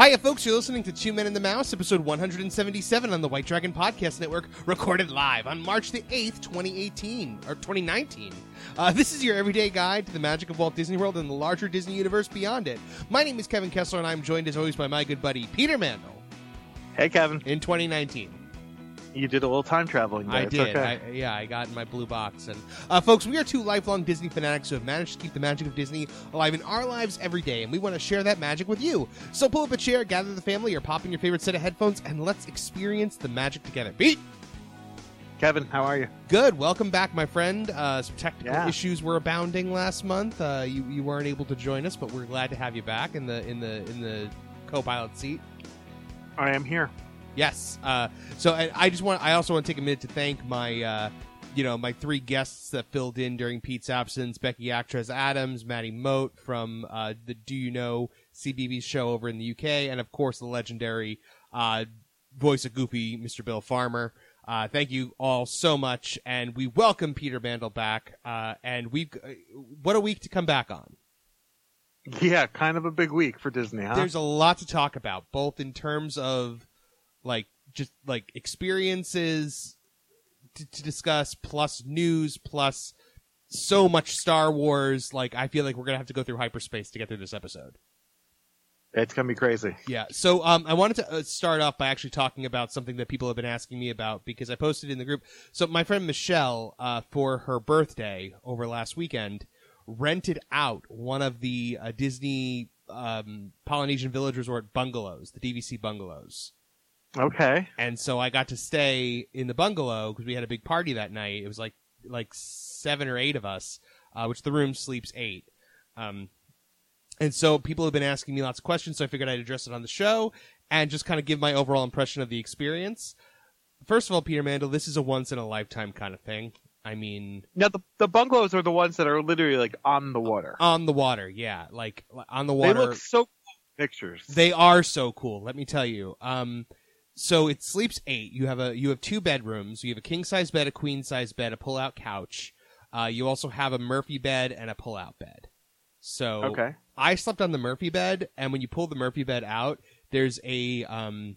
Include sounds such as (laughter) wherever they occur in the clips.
Hiya, folks. You're listening to Two Men in the Mouse, episode 177 on the White Dragon Podcast Network, recorded live on March the 8th, 2018, or 2019. Uh, this is your everyday guide to the magic of Walt Disney World and the larger Disney universe beyond it. My name is Kevin Kessler, and I'm joined as always by my good buddy, Peter Mandel, Hey, Kevin. in 2019. You did a little time traveling. There. I It's did. Okay. I, yeah, I got in my blue box. And uh, folks, we are two lifelong Disney fanatics who have managed to keep the magic of Disney alive in our lives every day, and we want to share that magic with you. So pull up a chair, gather the family, or pop in your favorite set of headphones, and let's experience the magic together. Pete, Kevin, how are you? good. Welcome back, my friend. Uh, some technical Yeah. issues were abounding last month. Uh, you you weren't able to join us, but we're glad to have you back in the in the in the co-pilot seat. I am here. Yes. Uh, so I, I just want. I also want to take a minute to thank my, uh, you know, my three guests that filled in during Pete's absence: Becky Actress Adams, Maddie Moate from uh, the Do You Know CBeebies show over in the UK, and of course the legendary uh, voice of Goofy, Mr. Bill Farmer. Uh, thank you all so much, and we welcome Peter Mandel back. Uh, and we've uh, what a week to come back on. Yeah, kind of a big week for Disney, huh? there's a lot to talk about, both in terms of like just like experiences to, to discuss, plus news, plus so much Star Wars. Like I feel like we're gonna have to go through hyperspace to get through this episode. it's gonna be crazy. Yeah. So um, I wanted to uh, start off by actually talking about something that people have been asking me about because I posted in the group. So my friend Michelle, uh, for her birthday over last weekend, rented out one of the uh, Disney um, Polynesian Village Resort bungalows, the DVC bungalows. Okay. And so I got to stay in the bungalow because we had a big party that night. It was like like seven or eight of us, uh, which the room sleeps eight. Um, and so people have been asking me lots of questions, so I figured I'd address it on the show and just kind of give my overall impression of the experience. First of all, Peter Mandel, this is a once in a lifetime kind of thing. I mean, Now the the bungalows are the ones that are literally like on the water. on the water, yeah, like on the water. they look so cool pictures. They are so cool. Let me tell you. Um, so it sleeps eight. You have a you have two bedrooms. You have a king size bed, a queen size bed, a pull out couch. Uh, you also have a Murphy bed and a pull out bed. So okay. I slept on the Murphy bed, and when you pull the Murphy bed out, there's a um,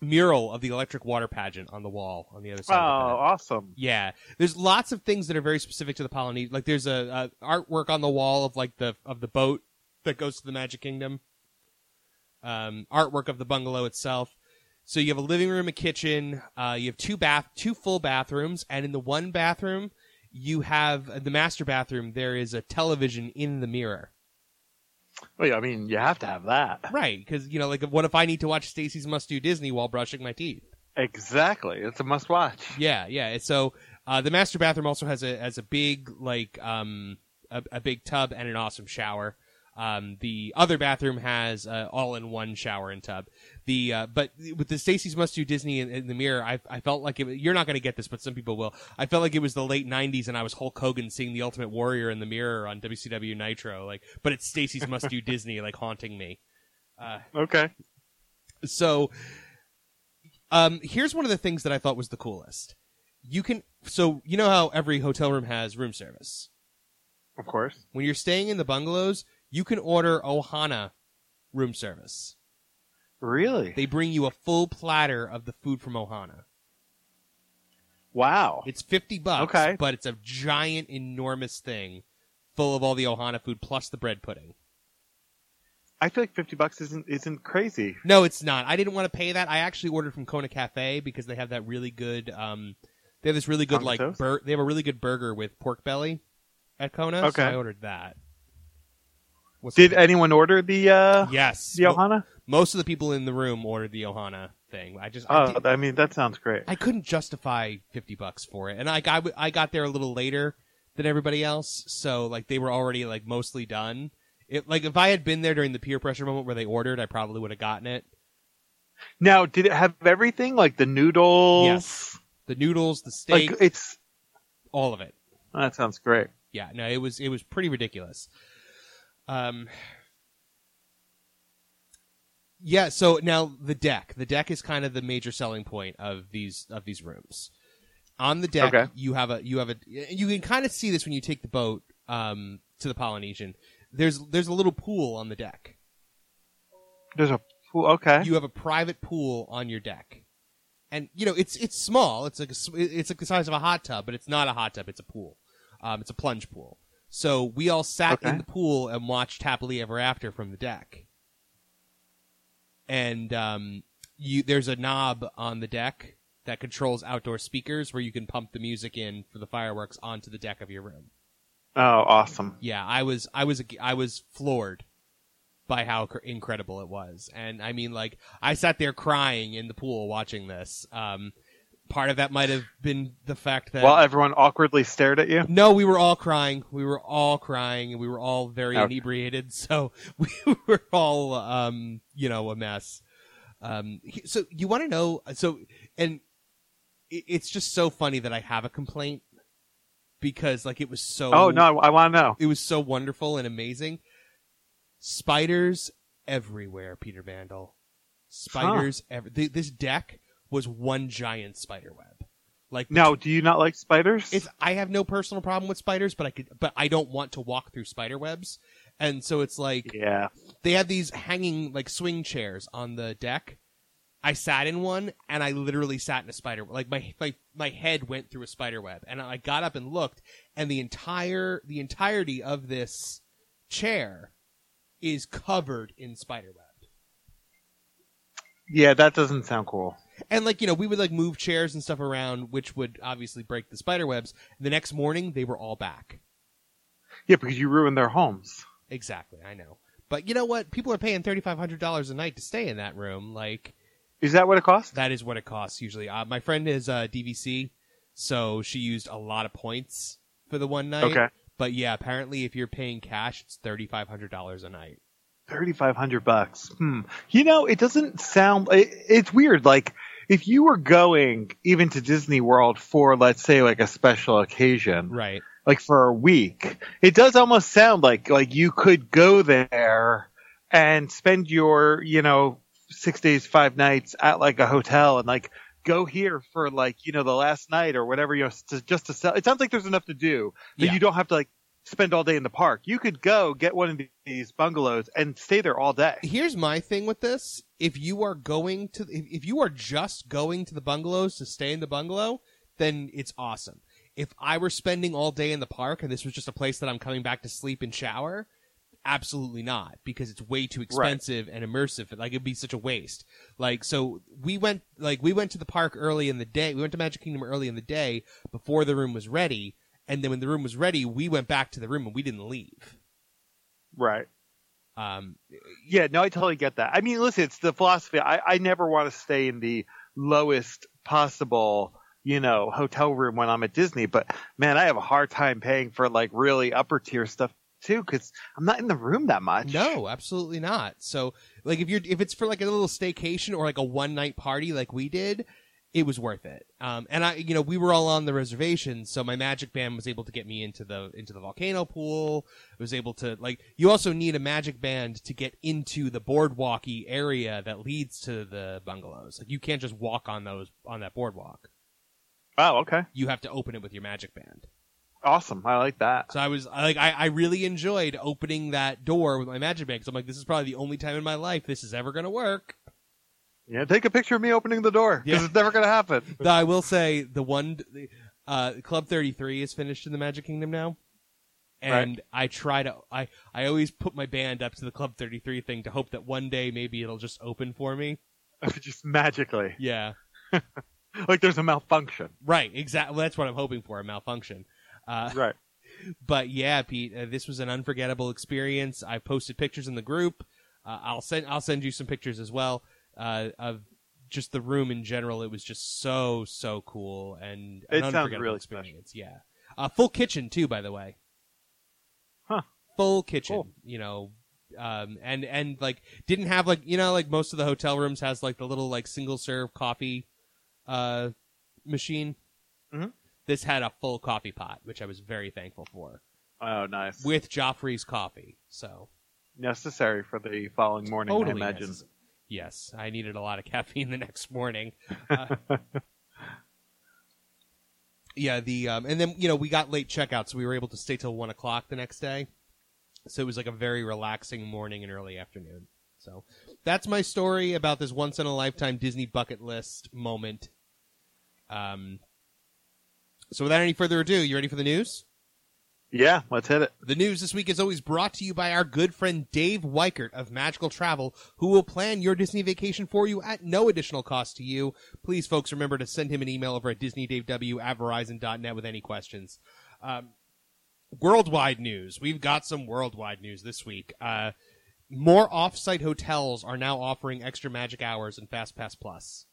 mural of the electric water pageant on the wall on the other side. of the. Oh, awesome. Yeah, there's lots of things that are very specific to the Polynesian. Like there's a, a artwork on the wall of like the of the boat that goes to the Magic Kingdom. Um, artwork of the bungalow itself. So you have a living room, a kitchen. Uh, you have two bath, two full bathrooms, and in the one bathroom, you have uh, the master bathroom. There is a television in the mirror. Well, yeah, I mean, you have to have that. Right, because you know, like, what if I need to watch Stacy's Must Do Disney while brushing my teeth? Exactly. It's a must watch. Yeah, yeah. So uh, the master bathroom also has a has a big like um a, a big tub and an awesome shower. Um, the other bathroom has uh, all in one shower and tub. The uh, but with the Stacy's Must Do Disney in, in the mirror, I I felt like it, you're not going to get this, but some people will. I felt like it was the late '90s, and I was Hulk Hogan seeing the Ultimate Warrior in the mirror on WCW Nitro, like. But it's Stacy's Must Do Disney, (laughs) like haunting me. Uh, Okay. so um here's one of the things that I thought was the coolest. You can so you know how every hotel room has room service. Of course. When you're staying in the bungalows, you can order Ohana room service. Really? They bring you a full platter of the food from Ohana. wow. It's 50 bucks, Okay. but it's a giant enormous thing full of all the Ohana food plus the bread pudding. I feel like fifty bucks isn't isn't crazy. No, it's not. I didn't want to pay that. I actually ordered from Kona Cafe because they have that really good. Um, they have this really good like bur- they have a really good burger with pork belly at Kona. Okay. so I ordered that. What's Did the- anyone order the uh yes, the Mo- Ohana? most of the people in the room ordered the Ohana. thing. I just Oh, did- I mean that sounds great. I couldn't justify fifty bucks for it, and I got I got there a little later than everybody else, so like they were already like mostly done. It like if I had been there during the peer pressure moment where they ordered, I probably would have gotten it. Now, did it have everything like the noodles? Yes. The noodles, the steak, Like it's all of it. that sounds great. Yeah, no, it was it was pretty ridiculous. Um, yeah. So now the deck, the deck is kind of the major selling point of these of these rooms. On the deck, Okay. you have a you have a you can kind of see this when you take the boat um, to the Polynesian. There's there's a little pool on the deck. There's a pool. Okay. You have a private pool on your deck, and you know it's it's small. It's like a, it's like the size of a hot tub, but it's not a hot tub. It's a pool. Um, it's a plunge pool. So we all sat Okay. in the pool and watched Happily Ever After from the deck. And um, you there's a knob on the deck that controls outdoor speakers where you can pump the music in for the fireworks onto the deck of your room. oh, awesome. Yeah, I was I was I was floored by how incredible it was, and I mean, like I sat there crying in the pool watching this. Um, part of that might have been the fact that While everyone awkwardly stared at you. no, we were all crying. We were all crying, and we were all very Okay. inebriated. (laughs) So we were all, um, you know, a mess. Um, so you want to know? So, and it's just so funny that I have a complaint because, like, it was so. Oh no, I want to know. It was so wonderful and amazing. Spiders everywhere, Peter Mandel. Spiders ever. Th- this deck was one giant spider web. Like Now, do you not like spiders? it's I have no personal problem with spiders, but I could but I don't want to walk through spider webs. And so it's like yeah. they have these hanging like swing chairs on the deck. I sat in one and I literally sat in a spider like my my my head went through a spider web and I got up and looked and the entire the entirety of this chair is covered in spider web. Yeah, that doesn't sound cool. And like, you know, we would like move chairs and stuff around which would obviously break the spider webs. The next morning they were all back. Yeah, because you ruined their homes. Exactly, I know. But you know what? People are paying thirty five hundred dollars a night to stay in that room. Like Is that what it costs? that is what it costs usually. Uh, my friend is uh, DVC, so she used a lot of points for the one night. Okay. But yeah, apparently if you're paying cash, it's thirty five hundred dollars a night. Thirty five hundred bucks. Hmm. You know, it doesn't sound. It, it's weird. Like if you were going even to Disney World for, let's say, like a special occasion, Right. like for a week, it does almost sound like like you could go there and spend your, you know, six days, five nights at like a hotel and like go here for like you know the last night or whatever you know to, just to sell. It sounds like there's enough to do that Yeah. you don't have to like spend all day in the park. You could go get one of these bungalows and stay there all day. Here's my thing with this: if you are going to, if, you are just going to the bungalows to stay in the bungalow, then it's awesome. If I were spending all day in the park and this was just a place that I'm coming back to sleep and shower, absolutely not, because it's way too expensive and immersive. Like it'd be such a waste. Like so, we went like we went to the park early in the day. We went to Magic Kingdom early in the day before the room was ready, and then when the room was ready, we went back to the room and we didn't leave. Right. Um, Yeah, no, I totally get that. I mean, listen, it's the philosophy. I, I never want to stay in the lowest possible, you know, hotel room when I'm at Disney, but man, I have a hard time paying for like really upper tier stuff too, cause I'm not in the room that much. No, absolutely not. So, like, if you're if it's for like a little staycation or like a one night party like we did, it was worth it. Um, and I, you know, we were all on the reservation, so my magic band was able to get me into the into the volcano pool. I was able to like. You also need a magic band to get into the boardwalky area that leads to the bungalows. Like, you can't just walk on those on that boardwalk. Oh, okay. You have to open it with your magic band. Awesome. I like that. So I was like, I, I really enjoyed opening that door with my magic band because I'm like, this is probably the only time in my life this is ever going to work. Yeah, take a picture of me opening the door, cause Yeah. it's never gonna happen. (laughs) I will say the one, uh, Club 33 is finished in the Magic Kingdom now. And I try to, I, I always put my band up to the Club 33 thing to hope that one day maybe it'll just open for me. (laughs) Just magically. Yeah. (laughs) Like there's a malfunction. Right. Exactly. That's what I'm hoping for, a malfunction. Uh, Right. but yeah, Pete, uh, this was an unforgettable experience. I posted pictures in the group. Uh, I'll send I'll send you some pictures as well uh, of just the room in general, it was just so so cool and an It sounds unforgettable really experience. Yeah, uh, full kitchen too, by the way. Huh. Full kitchen. Cool. You know, um, and and like didn't have like you know like most of the hotel rooms has like the little like single serve coffee, uh, machine. Mhm. This had a full coffee pot, which I was very thankful for, Oh, nice. with Joffrey's coffee. So necessary for the following morning, I totally imagine. necess- Yes, I needed a lot of (laughs) caffeine the next morning. Uh, yeah, the um, and then you know we got late checkout, so we were able to stay till one o'clock the next day. So it was like a very relaxing morning and early afternoon. So that's my story about this once in a lifetime Disney bucket list moment. Um. So without any further ado, you ready for the news? Yeah, let's hit it. The news this week is always brought to you by our good friend Dave Weichert of Magical Travel, who will plan your Disney vacation for you at no additional cost to you. Please, folks, remember to send him an email over at DisneyDaveW at Verizon.net with any questions. Um, worldwide news. We've got some worldwide news this week. Uh, more off-site hotels are now offering extra magic hours and FastPass Plus.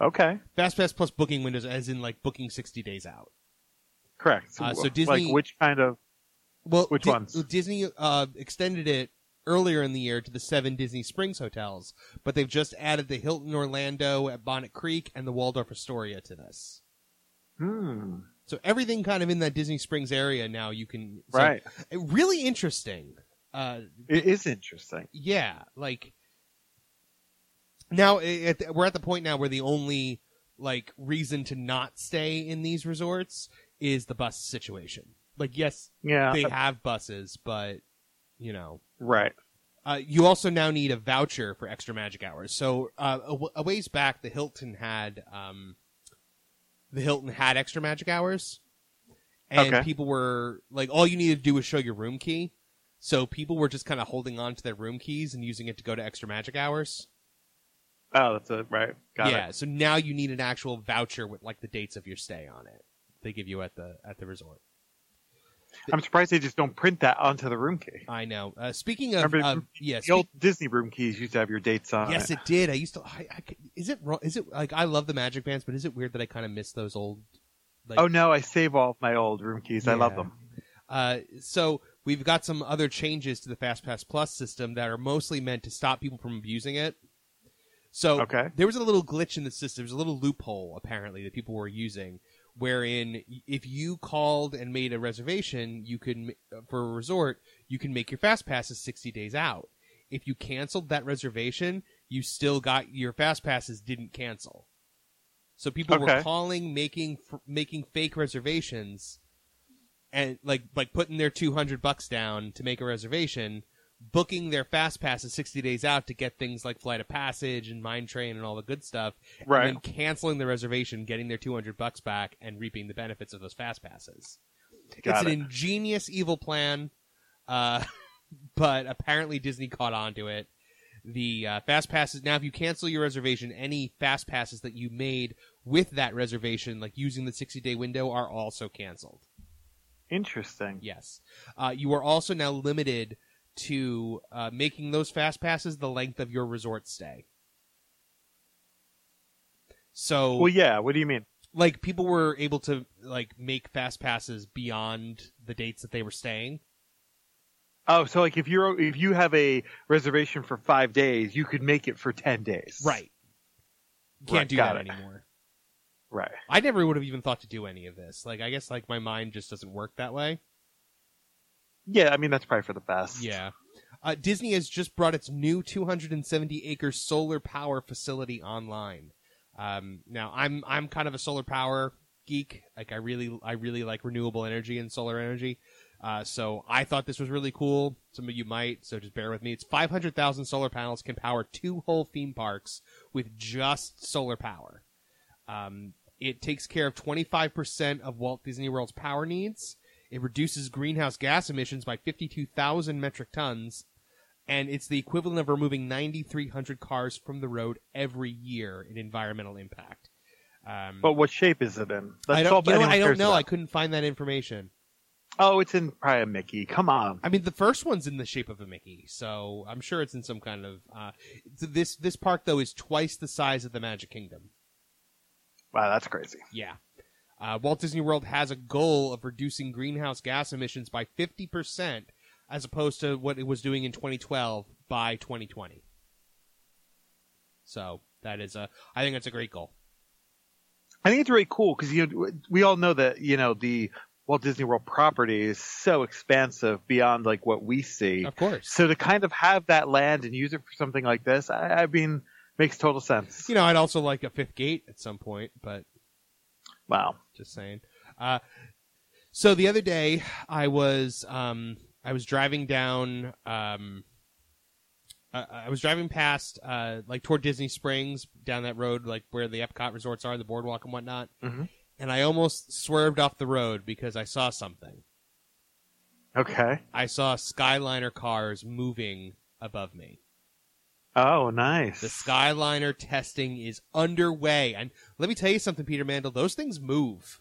Okay, FastPass Plus booking windows, as in like booking 60 days out. Correct. Uh, so like Disney- which kind of? Well, Which Di- ones? Disney uh, extended it earlier in the year to the seven Disney Springs hotels, but they've just added the Hilton Orlando at Bonnet Creek and the Waldorf Astoria to this. Hmm. So everything kind of in that Disney Springs area now you can so- Right. uh, really interesting. Uh, It is interesting. yeah, like now i- at we're at the point now where the only like reason to not stay in these resorts is the bus situation. Like, yes, Yeah. they have buses, but you know, right. uh, you also now need a voucher for extra magic hours. So uh, a, w- a ways back, the Hilton had um, the Hilton had extra magic hours, and Okay. people were like, all you needed to do was show your room key. So people were just kind of holding on to their room keys and using it to go to extra magic hours. Oh, that's it. Right. Got it yeah. it. So now you need an actual voucher with like the dates of your stay on it. They give you at the at the resort. I'm surprised they just don't print that onto the room key. I know. Uh, speaking of, Remember, yeah, The old Disney room keys used to have your dates on Yes, it. it did. I used to. I, I, is it wrong? Is it like I love the Magic Bands, but is it weird that I kind of miss those old? Like, Oh no, I save all of my old room keys. I love them. Uh, so we've got some other changes to the FastPass Plus system that are mostly meant to stop people from abusing it. So Okay. there was a little glitch in the system. There's a little loophole apparently that people were using, wherein if you called and made a reservation, you could uh, for a resort, you can make your fast passes 60 days out. If you canceled that reservation, you still got your fast passes didn't cancel. So people were calling, making making fake reservations, and like like putting their 200 bucks down to make a reservation, booking their fast passes 60 days out to get things like flight of passage and mine train and all the good stuff Right. and then canceling the reservation getting their 200 bucks back and reaping the benefits of those fast passes Got it's it. an ingenious evil plan uh, (laughs) but apparently disney caught on to it the uh, fast passes now if you cancel your reservation any fast passes that you made with that reservation like using the 60 day window are also canceled Interesting. Yes. Uh, you are also now limited to uh, making those fast passes the length of your resort stay. So, Well, yeah. What do you mean? like, people were able to like make fast passes beyond the dates that they were staying. Oh, so like if you're if you have a reservation for five days, you could make it for ten days. Right. Can't Right, do that it. anymore. Right. I never would have even thought to do any of this. Like, I guess like my mind just doesn't work that way. Yeah. I mean that's probably for the best. Yeah. Uh, Disney has just brought its new 270 acre solar power facility online. Um, now I'm I'm kind of a solar power geek. Like I really I really like renewable energy and solar energy. Uh, so I thought this was really cool. Some of you might, so just bear with me. It's 500,000 solar panels can power two whole theme parks with just solar power. Um, it takes care of 25% of Walt Disney World's power needs. It reduces greenhouse gas emissions by 52,000 metric tons, and it's the equivalent of removing 9,300 cars from the road every year in environmental impact. Um, But what shape is it in? I That's all don't, you know I don't know. I couldn't find that information. Oh, it's in probably a Mickey. Come on. I mean, the first one's in the shape of a Mickey, so I'm sure it's in some kind of. Uh, this this park though is twice the size of the Magic Kingdom. Wow, that's crazy. Yeah. Uh, Walt Disney World has a goal of reducing greenhouse gas emissions by 50% as opposed to what it was doing in 2012 by 2020. So that is a, I think that's a great goal. I think it's really cool because you we all know that you know the Walt Disney World property is so expansive beyond like what we see. Of course. So to kind of have that land and use it for something like this, I, I mean, makes total sense. You know, I'd also like a fifth gate at some point, but Wow. Just saying. Uh, so the other day, I was um, I was driving down. Um, I was driving past, uh, like toward Disney Springs, down that road, like where the Epcot resorts are, the boardwalk and whatnot. Mhm. And I almost swerved off the road because I saw something. Okay. I saw Skyliner cars moving above me. Oh, nice. The Skyliner testing is underway, and let me tell you something, Peter Mandel. Those things move.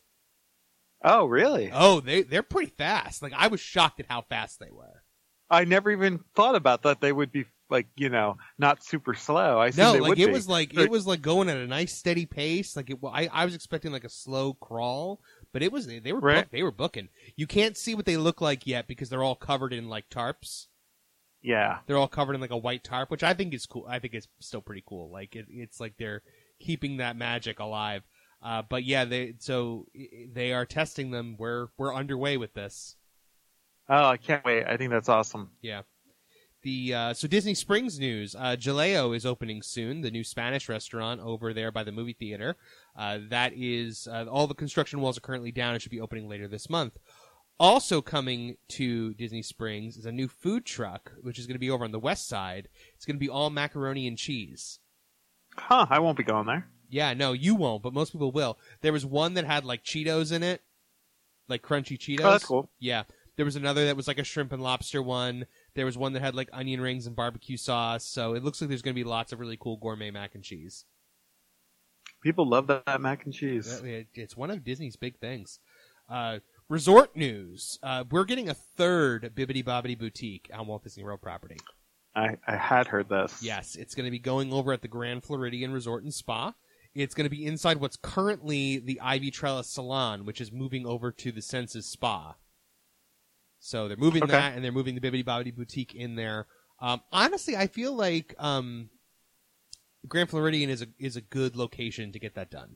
oh, really? Oh, they they're pretty fast. Like I was shocked at how fast they were. I never even thought about that. They would be like you know not super slow. I No, they like it be. was like it was like going at a nice steady pace. Like it, I I was expecting like a slow crawl, but it was they were Right. book, they were booking. You can't see what they look like yet because they're all covered in like tarps. Yeah. They're all covered in like a white tarp, which I think is cool. I think it's still pretty cool. Like it, it's like they're keeping that magic alive. Uh, but yeah, they so they are testing them. We're we're underway with this. Oh, I can't wait. I think that's awesome. Yeah. The uh, so Disney Springs news. Uh, Jaleo is opening soon, the new Spanish restaurant over there by the movie theater. Uh, that is uh, all the construction walls are currently down. It should be opening later this month. Also coming to Disney Springs is a new food truck, which is going to be over on the west side. It's going to be all macaroni and cheese. Huh? I won't be going there. Yeah, no, you won't, but most people will. There was one that had like Cheetos in it, like crunchy Cheetos. Oh, that's cool. Yeah. There was another that was like a shrimp and lobster one. There was one that had like onion rings and barbecue sauce. So it looks like there's going to be lots of really cool gourmet mac and cheese. People love that mac and cheese. It's one of Disney's big things. Uh, resort news. Uh, we're getting a third Bibbidi Bobbidi Boutique on Walt Disney World property. I, I had heard this. Yes, it's going to be going over at the Grand Floridian Resort and Spa. It's going to be inside what's currently the Ivy Trellis Salon, which is moving over to the Senses Spa. So they're moving Okay. that, and they're moving the Bibbidi Bobbidi Boutique in there. Um, honestly, I feel like um, Grand Floridian is a is a good location to get that done.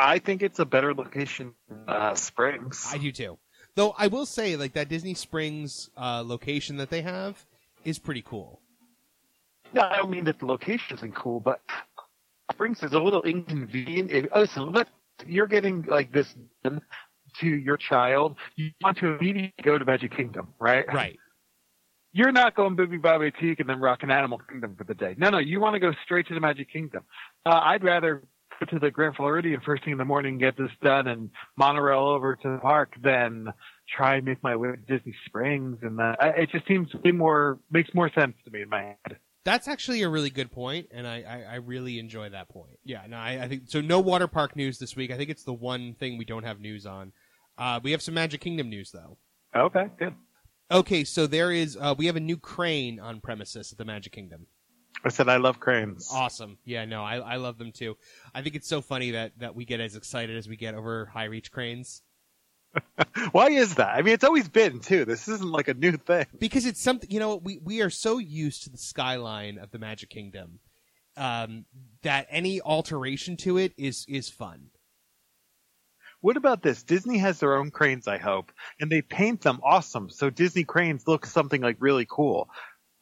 I think it's a better location than uh, Springs. I do too. Though I will say, like that Disney Springs uh, location that they have is pretty cool. No, I don't mean that the location isn't cool, but Springs is a little inconvenient. If, oh, so look, you're getting like this to your child. You want to immediately go to Magic Kingdom, right? Right. You're not going Bibby Bobby Teak and then rocking Animal Kingdom for the day. No, no, you want to go straight to the Magic Kingdom. Uh, I'd rather to the Grand Floridian first thing in the morning and get this done and monorail over to the park than try and make my way to Disney Springs. And that, it just seems way more, makes more sense to me in my head. That's actually a really good point, and I, I, I really enjoy that point. Yeah, no, I, I think so. No water park news this week. I think it's the one thing we don't have news on. Uh, we have some Magic Kingdom news though. Okay, good. Okay, so there is uh, we have a new crane on premises at the Magic Kingdom. I said I love cranes. Awesome. Yeah, no, I, I love them too. I think it's so funny that, that we get as excited as we get over high reach cranes. (laughs) Why is that? I mean, it's always been too. This isn't like a new thing. because it's something you know we we are so used to the skyline of the Magic Kingdom um, that any alteration to it is is fun. What about this? Disney has their own cranes, I hope, and they paint them awesome. So Disney cranes look something like really cool.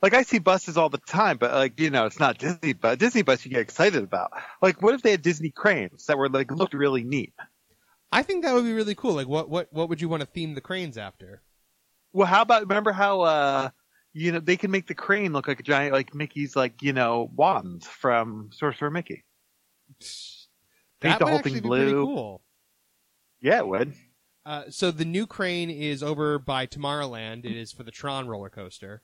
Like I see buses all the time, but like you know, it's not Disney. But Disney bus you get excited about. Like, what if they had Disney cranes that were like looked really neat? I think that would be really cool. Like what what what would you want to theme the cranes after? Well, how about remember how uh you know they can make the crane look like a giant like Mickey's like you know wand from Sorcerer Mickey. Paint the whole thing blue. cool. Yeah, it would. Uh, so the new crane is over by Tomorrowland. It is for the Tron roller coaster,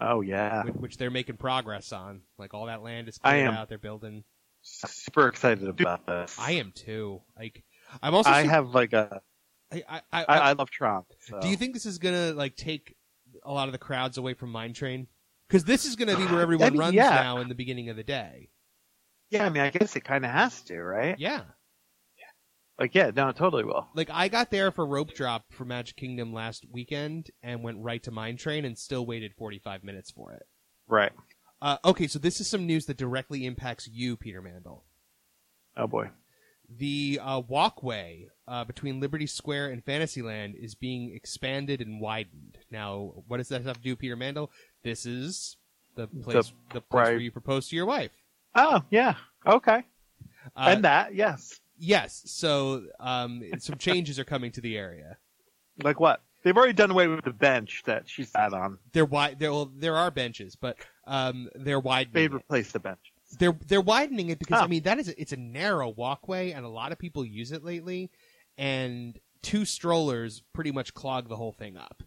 Oh yeah, which, which they're making progress on. Like all that land is I cleared out. They're building. super excited about this. I am too. Like I'm also I have like a I, I, I, I, I love Tron. so. do you think this is gonna like take a lot of the crowds away from Mine Train? Because this is gonna be where (sighs) everyone mean, runs yeah. now in the beginning of the day. Yeah, I mean, I guess it kind of has to, right? Yeah. Like, yeah, no, it totally will. Like I got there for rope drop for Magic Kingdom last weekend and went right to Mine Train and still waited 45 minutes for it. Right. Uh, okay, so this is some news that directly impacts you, Peter Mandel. Oh boy. The uh, walkway uh, between Liberty Square and Fantasyland is being expanded and widened. Now, what does that have to do, Peter Mandel? This is the place, the, place where you propose to your wife. Oh yeah. Okay. Uh, and that, yes. Yes, so um, some changes are coming to the area. Like what? They've already done away with the bench that she sat on. They're wide. There, well, there are benches, but um, they're widening. They've replaced the bench. They're they're widening it because Oh. I mean that is a, it's a narrow walkway and a lot of people use it lately, and two strollers pretty much clog the whole thing up.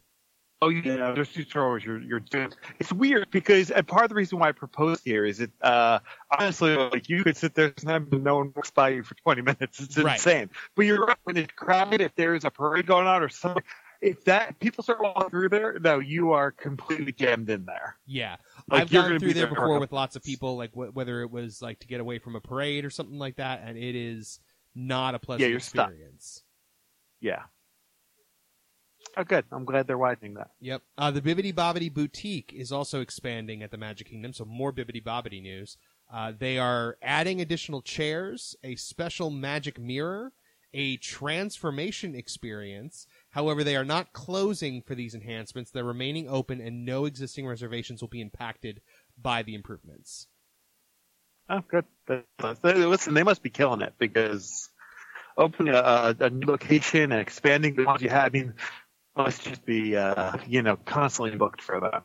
Oh yeah, there's two strollers. You're you're doing. It's weird because and part of the reason why I proposed here is it uh honestly like you could sit there sometimes and no one walks by you for 20 (laughs) minutes. It's Right. insane. But you're right when it's crowded. If there's a parade going on or something, if that people start walking through there, no, you are completely jammed in there. Yeah, Like, I've you're gone through be there there before with lots of people, like wh- whether it was like to get away from a parade or something like that, and it is not a pleasant Yeah, you're stuck. experience. Yeah. Oh, good. I'm glad they're widening that. Yep. Uh, the Bibbidi Bobbidi Boutique is also expanding at the Magic Kingdom, so more Bibbidi Bobbidi news. Uh, they are adding additional chairs, a special magic mirror, a transformation experience. However, they are not closing for these enhancements. They're remaining open, and no existing reservations will be impacted by the improvements. Oh, good. Listen, they must be killing it because opening a, a, a new location and expanding the ones you had, I mean, must just be, uh, you know, constantly booked for that.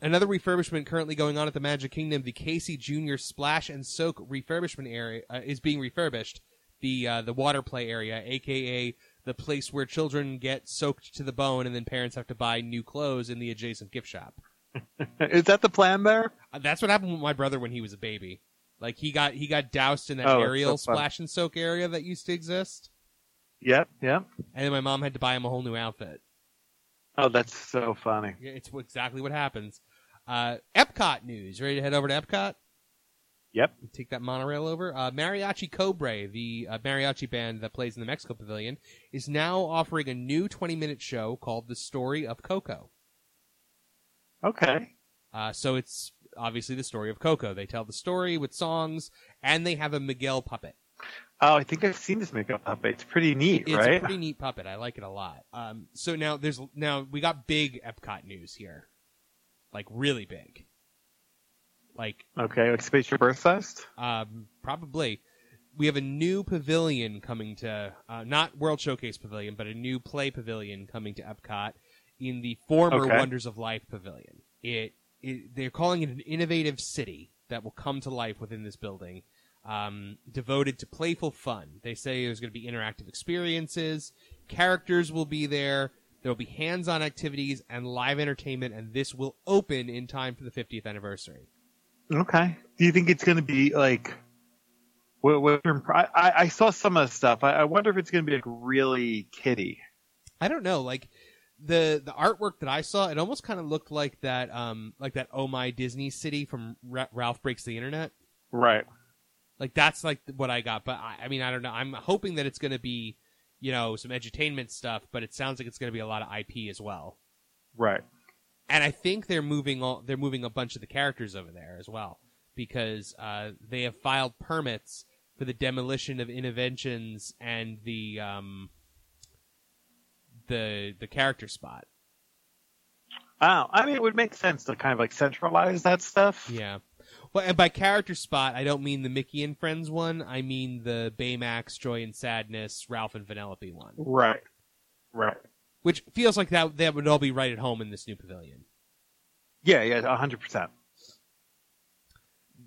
Another refurbishment currently going on at the Magic Kingdom, the Casey Junior Splash and Soak refurbishment area uh, is being refurbished. The uh, the water play area, aka the place where children get soaked to the bone and then parents have to buy new clothes in the adjacent gift shop. (laughs) Is that the plan there? Uh, that's what happened with my brother when he was a baby. Like he got he got doused in that Oh, aerial so splash and soak area that used to exist, Yep, yep. and then my mom had to buy him a whole new outfit. Oh, that's so funny. Yeah, It's exactly what happens. Uh, Epcot news. Ready to head over to Epcot? Yep. take that monorail over. Uh, Mariachi Cobre, the uh, mariachi band that plays in the Mexico Pavilion, is now offering a new 20 minute show called The Story of Coco. Okay. Uh, so it's obviously the story of Coco. They tell the story with songs, and they have a Miguel puppet. Oh, I think I've seen this makeup puppet. It's pretty neat, It's right? a pretty neat puppet. I like it a lot. Um, so now there's now we got big Epcot news here, like really big. Like Okay, like Space Your Birth Fest? Um, probably. We have a new pavilion coming to, uh, not World Showcase Pavilion, but a new play pavilion coming to Epcot in the former Okay. Wonders of Life Pavilion. It, it, they're calling it an innovative city that will come to life within this building, um, devoted to playful fun. They say there's going to be interactive experiences, characters will be there, there will be hands-on activities and live entertainment, and this will open in time for the 50th anniversary. Okay. Do you think it's going to be like? What, what, I, saw some of the stuff. I, I wonder if it's going to be like really kiddie. I don't know, like the the artwork that I saw, it almost kind of looked like that, um, like that Oh My Disney City from Ra- Ralph Breaks the Internet. Right. Like that's like what I got, but I, I mean, I don't know. I'm hoping that it's going to be, you know, some edutainment stuff, but it sounds like it's going to be a lot of IP as well. Right. And I think they're moving all they're moving a bunch of the characters over there as well because uh, they have filed permits for the demolition of Innoventions and the um, the the character spot. Oh, I mean, it would make sense to kind of like centralize that stuff. Yeah. Well, and by character spot, I don't mean the Mickey and Friends one. I mean the Baymax, Joy and Sadness, Ralph and Vanellope one, Right. Right. which feels like that that would all be right at home in this new pavilion. Yeah. Yeah. A hundred percent.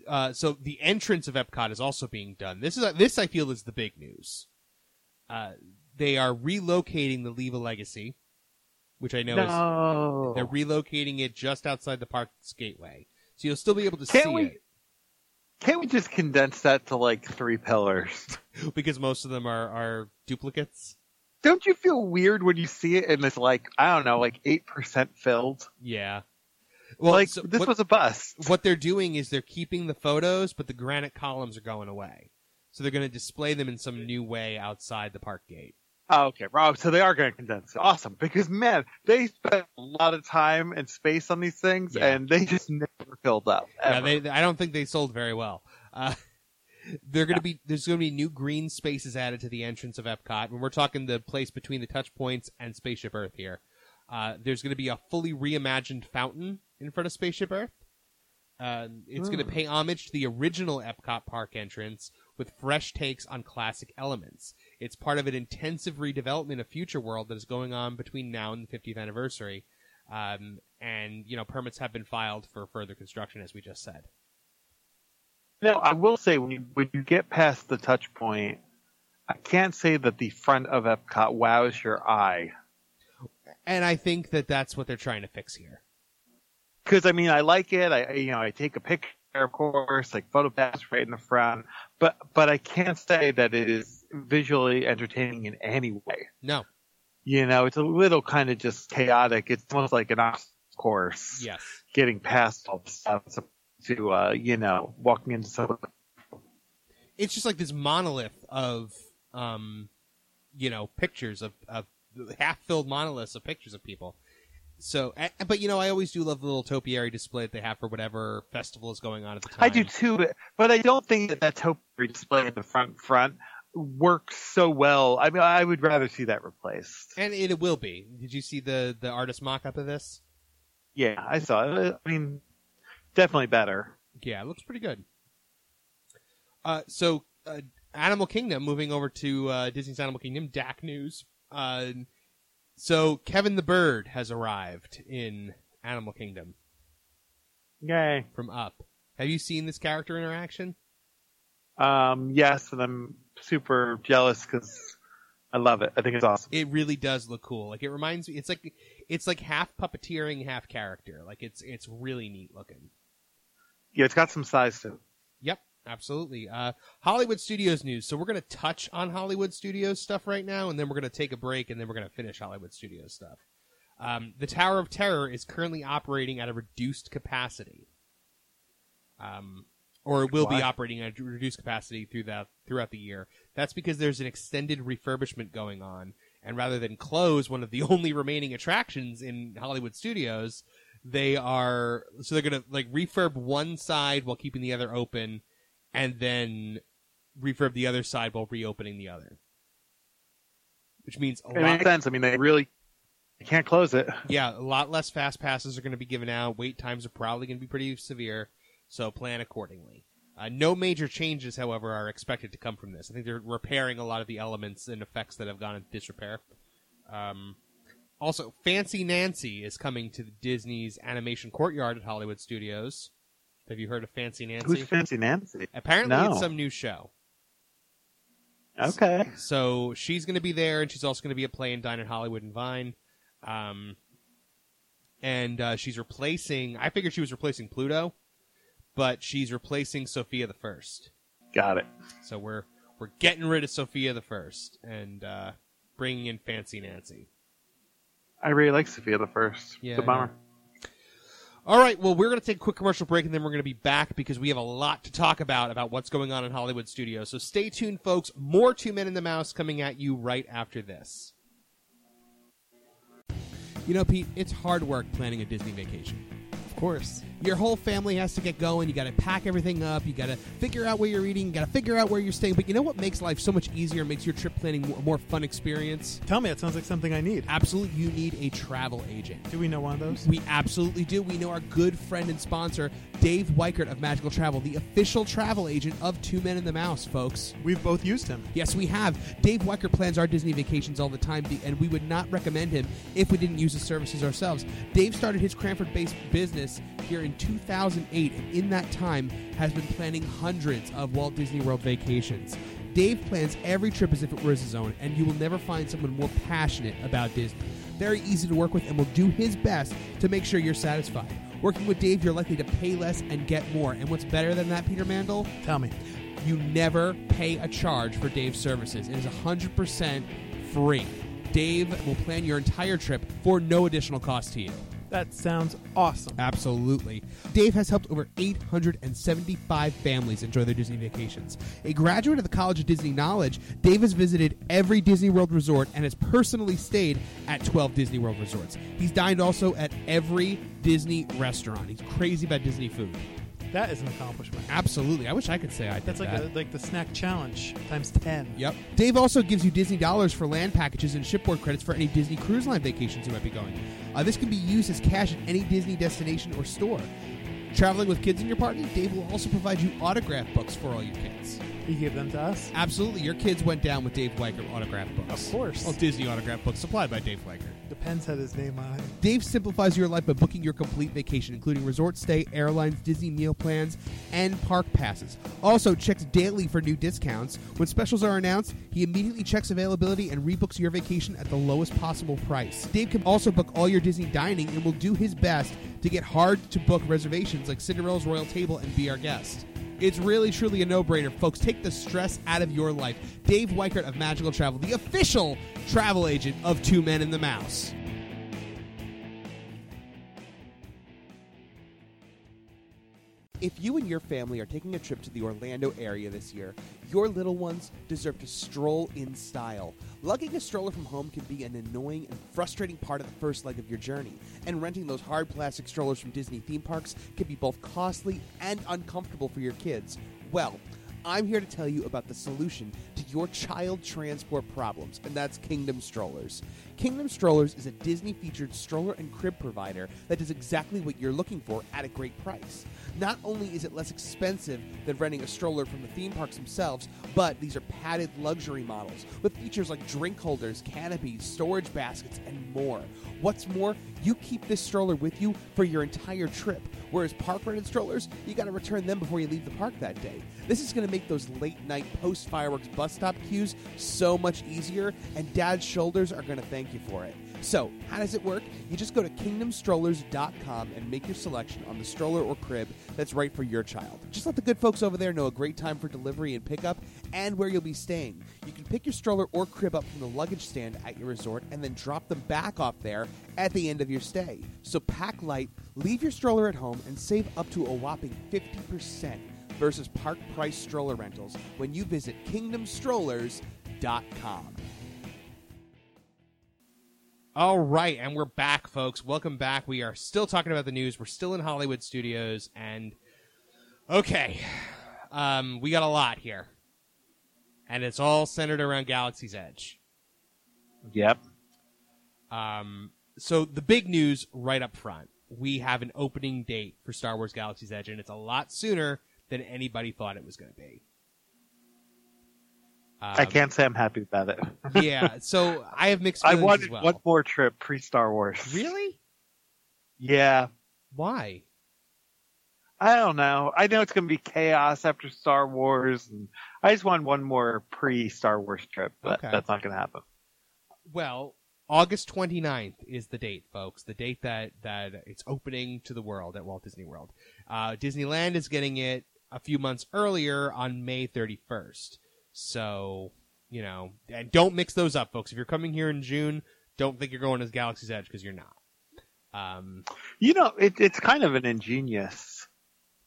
Uh, so the entrance of Epcot is also being done. This is this I feel is the big news. Uh, they are relocating the Leave a Legacy, which I know No. is they're relocating it just outside the park's gateway, so you'll still be able to Can't see we- it Can't we just condense that to like three pillars? (laughs) because most of them are are duplicates. don't you feel weird when you see it and it's like I don't know, like eight percent filled? Yeah. Well, like so this what, was a bust. what they're doing is they're keeping the photos, but the granite columns are going away. So they're going to display them in some new way outside the park gate. Oh, okay, Rob. So they are going to condense it. Awesome, because man, they spent a lot of time and space on these things, Yeah. and they just never filled up. Yeah, they, I don't think they sold very well. Uh, (laughs) they're going to be there's going to be new green spaces added to the entrance of Epcot, and we're talking the place between the touch points and Spaceship Earth here. Uh, there's going to be a fully reimagined fountain in front of Spaceship Earth. Uh, it's going to pay homage to the original Epcot park entrance with fresh takes on classic elements. It's part of an intensive redevelopment of Future World that is going on between now and the 50th anniversary. Um, and, you know, permits have been filed for further construction, as we just said. Now, I will say when you when you get past the touch point, I can't say that the front of Epcot wows your eye. And I think that that's what they're trying to fix here. Because I mean, I like it. I you know I take a picture, of course, like photo pass right in the front. But but I can't say that it is visually entertaining in any way. No. You know, it's a little kind of just chaotic. It's almost like an obstacle course. Yes. Getting past all the stuff to uh, you know walking into some. It's just like this monolith of, um, you know, pictures of, of half-filled monoliths of pictures of people. So, but you know, I always do love the little topiary display that they have for whatever festival is going on at the time. I do too, but, but I don't think that that topiary display in the front front works so well. I mean, I would rather see that replaced. And it, will be. Did you see the the artist mock-up of this? Yeah, I saw it. I mean, definitely better. Yeah, it looks pretty good. Uh, so uh, Animal Kingdom, moving over to uh, Disney's Animal Kingdom, DAK news. Uh, so Kevin the Bird has arrived in Animal Kingdom Yay. from Up. Have you seen this character interaction? Um, yes, and I'm super jealous because I love it. I think it's awesome. It really does look cool. Like it reminds me, it's like it's like half puppeteering, half character. Like it's it's really neat looking. Yeah, it's got some size to it. Yep, absolutely. Uh, Hollywood Studios news. So we're going to touch on Hollywood Studios stuff right now, and then we're going to take a break, and then we're going to finish Hollywood Studios stuff. Um, the Tower of Terror is currently operating at a reduced capacity, um, or it will be operating at a reduced capacity through throughout the year. That's because there's an extended refurbishment going on, and rather than close one of the (laughs) only remaining attractions in Hollywood Studios, they are so they're gonna like refurb one side while keeping the other open, and then refurb the other side while reopening the other. Which means a It lot, makes sense. I mean, they really they can't close it. yeah, a lot less fast passes are going to be given out. Wait times are probably going to be pretty severe, so plan accordingly. Uh, no major changes, however, are expected to come from this. I think they're repairing a lot of the elements and effects that have gone into disrepair. Um, also, Fancy Nancy is coming to Disney's Animation Courtyard at Hollywood Studios. Have you heard of Fancy Nancy? Who's Fancy Nancy? Apparently, No. it's some new show. Okay. So she's going to be there, and she's also going to be a Play and Dine at Hollywood and Vine. Um, and uh, she's replacing. I figured she was replacing Pluto, but she's replacing Sofia the First. Got it. So we're we're getting rid of Sofia the First and uh, bringing in Fancy Nancy. I really like Sofia the First. Yeah, the bomber. All right, well, we're going to take a quick commercial break and then we're going to be back because we have a lot to talk about about what's going on in Hollywood studios. So stay tuned, folks. More Two Men in the Mouse coming at you right after this. You know, Pete, it's hard work planning a Disney vacation. Of course. Your whole family has to get going. You got to pack everything up. You got to figure out where you're eating. You got to figure out where you're staying. But you know what makes life so much easier? Makes your trip planning a more fun experience? Tell me, that sounds like something I need. Absolutely, you need a travel agent. Do we know one of those? We absolutely do. We know our good friend and sponsor, Dave Weichert of Magical Travel, the official travel agent of Two Men in the Mouse, folks. We've both used him. Yes, we have. Dave Weichert plans our Disney vacations all the time, and we would not recommend him if we didn't use his services ourselves. Dave started his Cranford based business here in 2008, and in that time has been planning hundreds of Walt Disney World vacations. Dave plans every trip as if it were his own, and you will never find someone more passionate about Disney. Very easy to work with, and will do his best to make sure you're satisfied. Working with Dave, you're likely to pay less and get more. And what's better than that, Peter Mandel? Tell me. You never pay a charge for Dave's services. It is 100% free. Dave will plan your entire trip for no additional cost to you. That sounds awesome. Absolutely. Dave has helped over 875 families enjoy their Disney vacations. A graduate of the College of Disney Knowledge, Dave has visited every Disney World resort and has personally stayed at 12 Disney World resorts. He's dined also at every Disney restaurant. He's crazy about Disney food. That is an accomplishment. Absolutely. I wish I could say I did That's like that. a, like the snack challenge times ten. Yep. Dave also gives you Disney dollars for land packages and shipboard credits for any Disney Cruise Line vacations you might be going. Uh, this can be used as cash at any Disney destination or store. Traveling with kids in your party, Dave will also provide you autograph books for all your kids. You give them to us. Absolutely, your kids went down with Dave Weichert autograph books. Of course. Well, Disney autograph books supplied by Dave Weichert. Depends had his name on it. Dave simplifies your life by booking your complete vacation, including resort stay, airlines, Disney meal plans, and park passes. Also, checks daily for new discounts. When specials are announced, he immediately checks availability and rebooks your vacation at the lowest possible price. Dave can also book all your Disney dining and will do his best to get hard to book reservations like Cinderella's Royal Table and Be Our Guest. It's really, truly a no brainer, folks. Take the stress out of your life. Dave Weichert of Magical Travel, the official travel agent of Two Men and the Mouse. If you and your family are taking a trip to the Orlando area this year, your little ones deserve to stroll in style. Lugging a stroller from home can be an annoying and frustrating part of the first leg of your journey, and renting those hard plastic strollers from Disney theme parks can be both costly and uncomfortable for your kids. Well, I'm here to tell you about the solution your child transport problems, and that's Kingdom Strollers. Kingdom Strollers is a Disney featured stroller and crib provider that does exactly what you're looking for at a great price. Not only is it less expensive than renting a stroller from the theme parks themselves, but these are padded luxury models with features like drink holders, canopies, storage baskets, and more. What's more, you keep this stroller with you for your entire trip, whereas park rented strollers, you gotta return them before you leave the park that day. This is gonna make those late night post fireworks bus stop queues so much easier, and dad's shoulders are gonna thank you for it. So, how does it work? You just go to kingdomstrollers.com and make your selection on the stroller or crib that's right for your child. Just let the good folks over there know a great time for delivery and pickup and where you'll be staying. You can pick your stroller or crib up from the luggage stand at your resort and then drop them back off there at the end of your stay. So, pack light, leave your stroller at home, and save up to a whopping 50% versus park price stroller rentals when you visit kingdomstrollers.com. All right, and we're back, folks. Welcome back. We are still talking about the news. We're still in Hollywood studios, and okay, um, we got a lot here, and it's all centered around Galaxy's Edge. Yep. Um, so the big news right up front, we have an opening date for Star Wars Galaxy's Edge, and it's a lot sooner than anybody thought it was going to be. I Um, can't say I'm happy about it. (laughs) yeah, so I have mixed I wanted well. one more trip pre Star Wars. Really? Yeah. Why? I don't know. I know it's going to be chaos after Star Wars, and I just want one more pre Star Wars trip, but Okay. that's not going to happen. Well, August 29th is the date, folks. The date that, that it's opening to the world at Walt Disney World. Uh, Disneyland is getting it a few months earlier on May 31st. So, you know, and don't mix those up, folks. If you're coming here in June, don't think you're going to Galaxy's Edge because you're not. Um, You know, it, it's kind of an ingenious.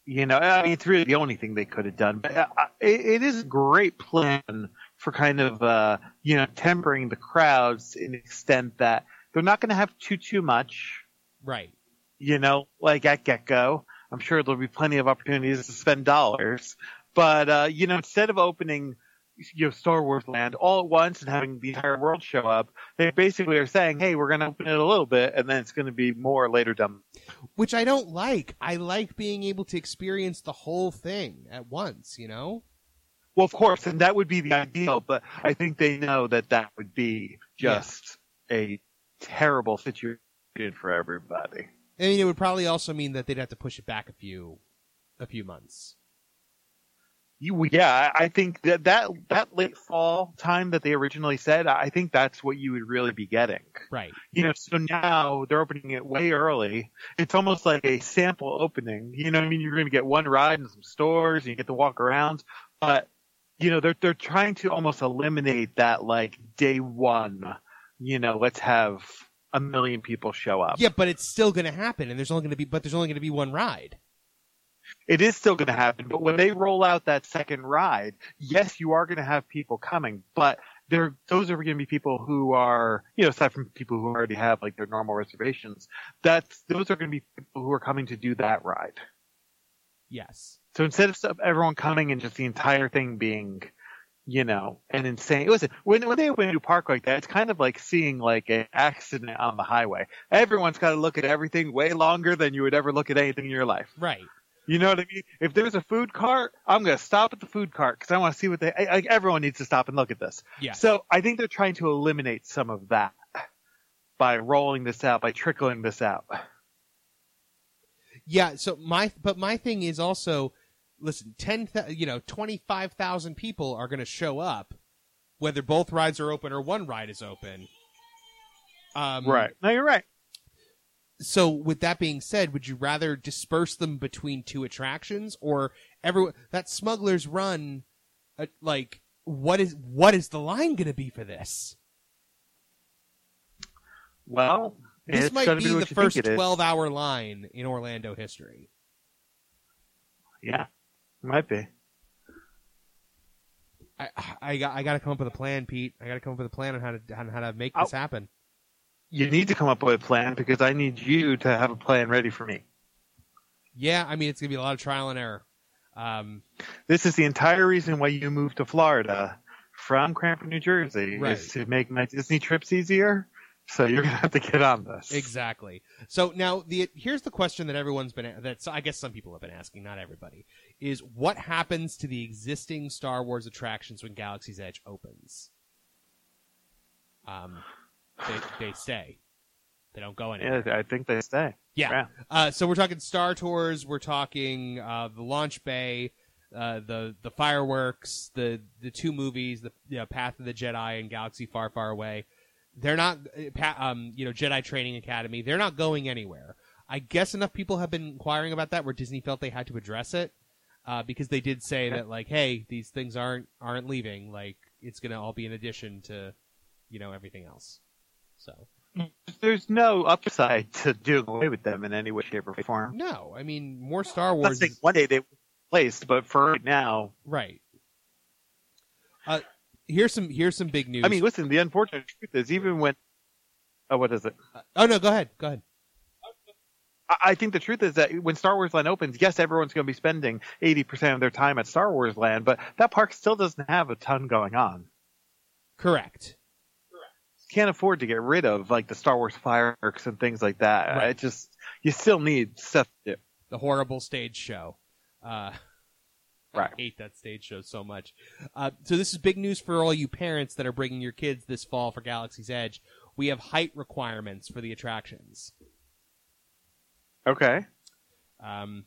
You know, I mean, it's really the only thing they could have done, but uh, it, it is a great plan for kind of, uh, you know, tempering the crowds in the extent that they're not going to have too too much. right. you know, like at get go. I'm sure there'll be plenty of opportunities to spend dollars. But, uh, you know, instead of opening, you know, Star Wars land all at once and having the entire world show up, they basically are saying, hey, we're going to open it a little bit and then it's going to be more later down. Which I don't like. I like being able to experience the whole thing at once, you know? Well, of course, and that would be the ideal, but I think they know that that would be just a terrible situation for everybody. I mean, it would probably also mean that they'd have to push it back a few, a few months. You, yeah, I I think that, that that late fall time that they originally said, I think that's what you would really be getting. Right. You know, so now they're opening it way early. It's almost like a sample opening. You know what I mean? You're going to get one ride in some stores and you get to walk around, but you know, they're, they're trying to almost eliminate that like day one, you know, let's have a million people show up. Yeah, but it's still going to happen, and there's only going to be, but there's only going to be one ride. It is still going to happen, but when they roll out that second ride, yes, you are going to have people coming, but they're, those are going to be people who are, you know, aside from people who already have like their normal reservations, that's, those are going to be people who are coming to do that ride. Yes. So instead of everyone coming and just the entire thing being, you know, an insane. Listen, when when they open a new park like that, it's kind of like seeing like an accident on the highway. Everyone's got to look at everything way longer than you would ever look at anything in your life. Right. You know what I mean? If there's a food cart, I'm gonna stop at the food cart because I want to see what they. Everyone needs to stop and look at this. Yeah. So I think they're trying to eliminate some of that by rolling this out, by trickling this out. Yeah. So my, but my thing is also, listen, ten, you know, twenty five thousand people are going to show up, whether both rides are open or one ride is open. Um, Right. No, you're right. So, with that being said, would you rather disperse them between two attractions, or everyone that Smuggler's Run? Uh, like, what is what is the line going to be for this? Well, This it's might gotta be the first twelve-hour line in Orlando history. Yeah, might be. I I got I got to come up with a plan, Pete. I got to come up with a plan on how to on how to make this Oh. happen. You need to come up with a plan because I need you to have a plan ready for me. Yeah, I mean it's gonna be a lot of trial and error. Um, This is the entire reason why you moved to Florida from Cranford, New Jersey, Right. is to make my Disney trips easier. So you're gonna have to get on this. Exactly. So now the here's the question that everyone's been that I guess some people have been asking, not everybody, is what happens to the existing Star Wars attractions when Galaxy's Edge opens? Um, they they stay. They don't go anywhere. Yeah, I think they stay. Yeah. Yeah. Uh, so we're talking Star Tours. We're talking uh, the launch bay, uh, the the fireworks, the the two movies, the you know, Path of the Jedi and Galaxy Far Far Away. They're not, uh, um, you know, Jedi Training Academy. They're not going anywhere. I guess enough people have been inquiring about that where Disney felt they had to address it uh, because they did say that like, hey, these things aren't aren't leaving. Like it's gonna all be in addition to, you know, everything else. So There's no upside to doing away with them in any way, shape, or form. no, I mean more Star Wars. saying is- one day they will be replaced, but for right now, Right. Uh, here's some here's some big news. I mean, listen. The unfortunate truth is, even when, oh, what is it? oh no, go ahead, go ahead. I I think the truth is that when Star Wars Land opens, yes, everyone's going to be spending 80% of their time at Star Wars Land, but that park still doesn't have a ton going on. Correct. Can't afford to get rid of like the Star Wars fireworks and things like that. Right. It just, you still need stuff to do. The horrible stage show. Uh, (laughs) Right. I hate that stage show so much. Uh, so this is big news for all you parents that are bringing your kids this fall for Galaxy's Edge. We have height requirements for the attractions. Okay. Um,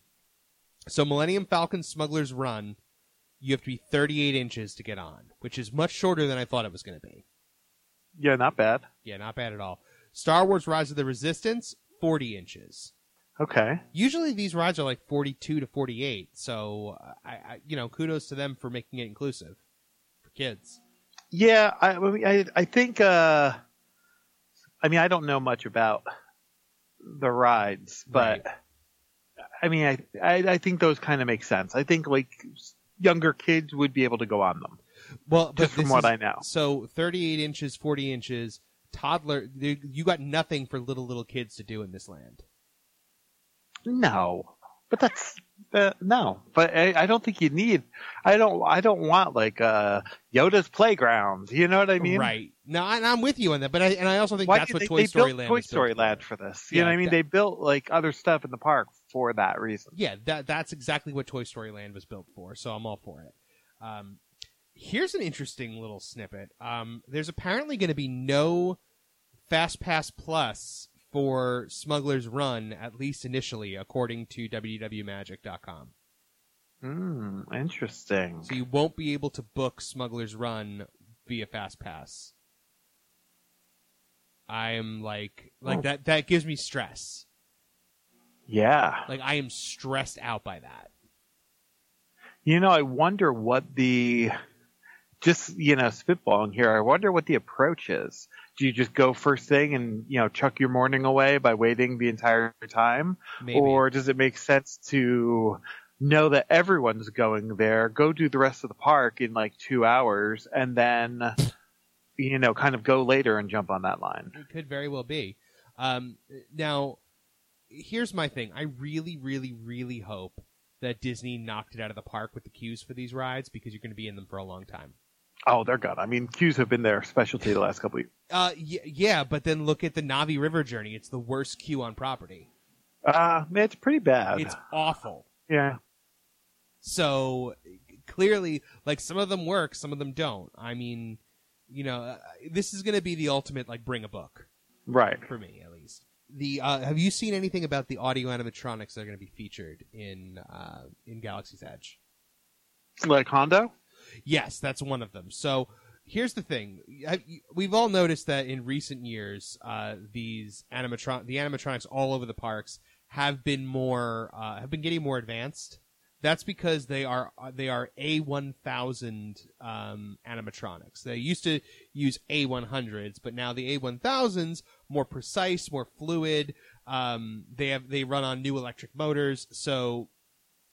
so Millennium Falcon Smuggler's Run, you have to be 38 inches to get on, which is much shorter than I thought it was going to be. Yeah, not bad. Yeah, not bad at all. Star Wars Rise of the Resistance, 40 inches. Okay. Usually these rides are like 42 to 48, so I, I you know, kudos to them for making it inclusive for kids. Yeah, I, I mean, I, I think, uh, I mean, I don't know much about the rides, but I mean, I, I, I think those kind of make sense. I think like younger kids would be able to go on them, Well, but from what is- I know. So 38 inches, 40 inches, toddler. You got nothing for little little kids to do in this land. No, but that's uh, no. But I, I don't think you need. I don't. I don't want like uh Yoda's playground. You know what I mean? right. No, and I'm with you on that, but I and I also think Why that's what they, Toy they Story built Land Toy Story for. Land for this? You Yeah, know what I mean? that- They built like other stuff in the park for that reason. Yeah, that that's exactly what Toy Story Land was built for. So I'm all for it. Um, here's an interesting little snippet. Um, there's apparently going to be no Fast Pass Plus for Smuggler's Run, at least initially, according to WWMagic.com. Hmm. Interesting. So you won't be able to book Smuggler's Run via Fast Pass. I'm like, like Oh. that. That gives me stress. Yeah. Like I am stressed out by that. You know, I wonder what the just you know spitballing here. I wonder what the approach is Do you just go first thing and you know chuck your morning away by waiting the entire time, Maybe. or does it make sense to know that everyone's going there, go do the rest of the park in like two hours, and then you know kind of go later and jump on that line? It could very well be. Um, now, here's my thing. I really, really, really hope that Disney knocked it out of the park with the queues for these rides because you're going to be in them for a long time. Oh, they're good. I mean, queues have been their specialty the last couple of years. Uh, y- yeah, but then look at the Na'vi River journey. It's the worst queue on property. Uh, man, it's pretty bad. It's awful. yeah. So clearly, like some of them work, some of them don't. I mean, you know, uh, this is going to be the ultimate like bring a book Right. for me at least. The uh, have you seen anything about the audio animatronics that are going to be featured in uh, in Galaxy's Edge? Like Hondo? Yes, that's one of them. So here's the thing: we've all noticed that in recent years, uh, these animatron the animatronics all over the parks have been more uh, have been getting more advanced. That's because they are uh, they are A one thousand um, animatronics. They used to use A one hundreds, but now the A one thousands more precise, more fluid. Um, they have they run on new electric motors, so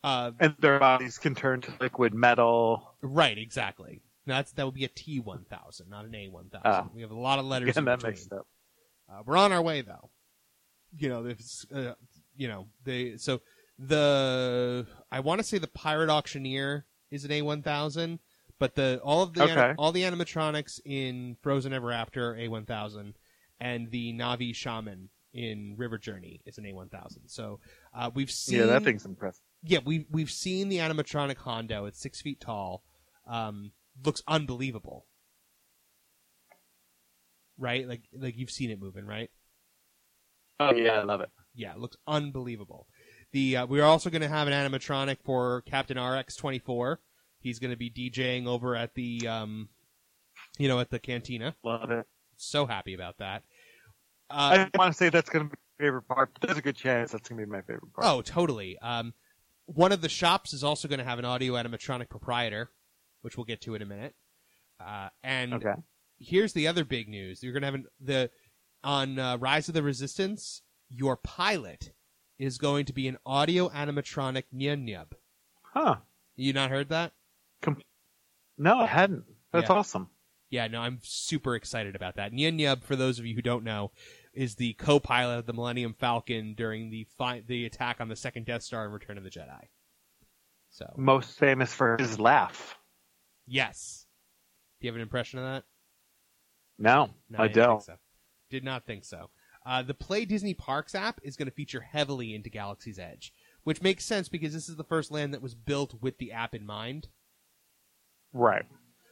uh, And their bodies can turn to liquid metal. Right, exactly. Now, That's that would be a T one thousand, not an A one thousand. Ah. We have a lot of letters. Again, in that makes up. Uh, we're on our way though. You know, if uh, you know they so the I want to say the pirate auctioneer is an A one thousand, but the all of the Okay. all the animatronics in Frozen Ever After A one thousand, and the Na'vi shaman in River Journey is an A one thousand. So uh, we've seen Yeah, that thing's impressive. Yeah, we've we've seen the animatronic Hondo. It's six feet tall. Um, looks unbelievable. Right, like like you've seen it moving, right? Oh yeah, I love it. Yeah, it looks unbelievable. The uh, we're also going to have an animatronic for Captain RX twenty four. He's going to be DJing over at the um, you know, at the cantina. Love it. So happy about that. Uh, I want to say that's going to be my favorite part, but there's a good chance that's going to be my favorite part. Oh, totally. Um, one of the shops is also going to have an audio animatronic proprietor, which we'll get to in a minute. Uh, and okay. here's the other big news: you're going to have an, the on uh, Rise of the Resistance. Your pilot is going to be an audio animatronic Nien Nunb. Huh. You not heard that? No, I hadn't. That's Yeah. awesome. Yeah, no, I'm super excited about that. Nien Nunb, for those of you who don't know, is the co-pilot of the Millennium Falcon during the fi- the attack on the second Death Star in Return of the Jedi. So Most famous for his laugh. Yes. Do you have an impression of that? No, No, I didn't don't. so. Did not think so. Uh, the Play Disney Parks app is going to feature heavily into Galaxy's Edge, which makes sense because this is the first land that was built with the app in mind. Right.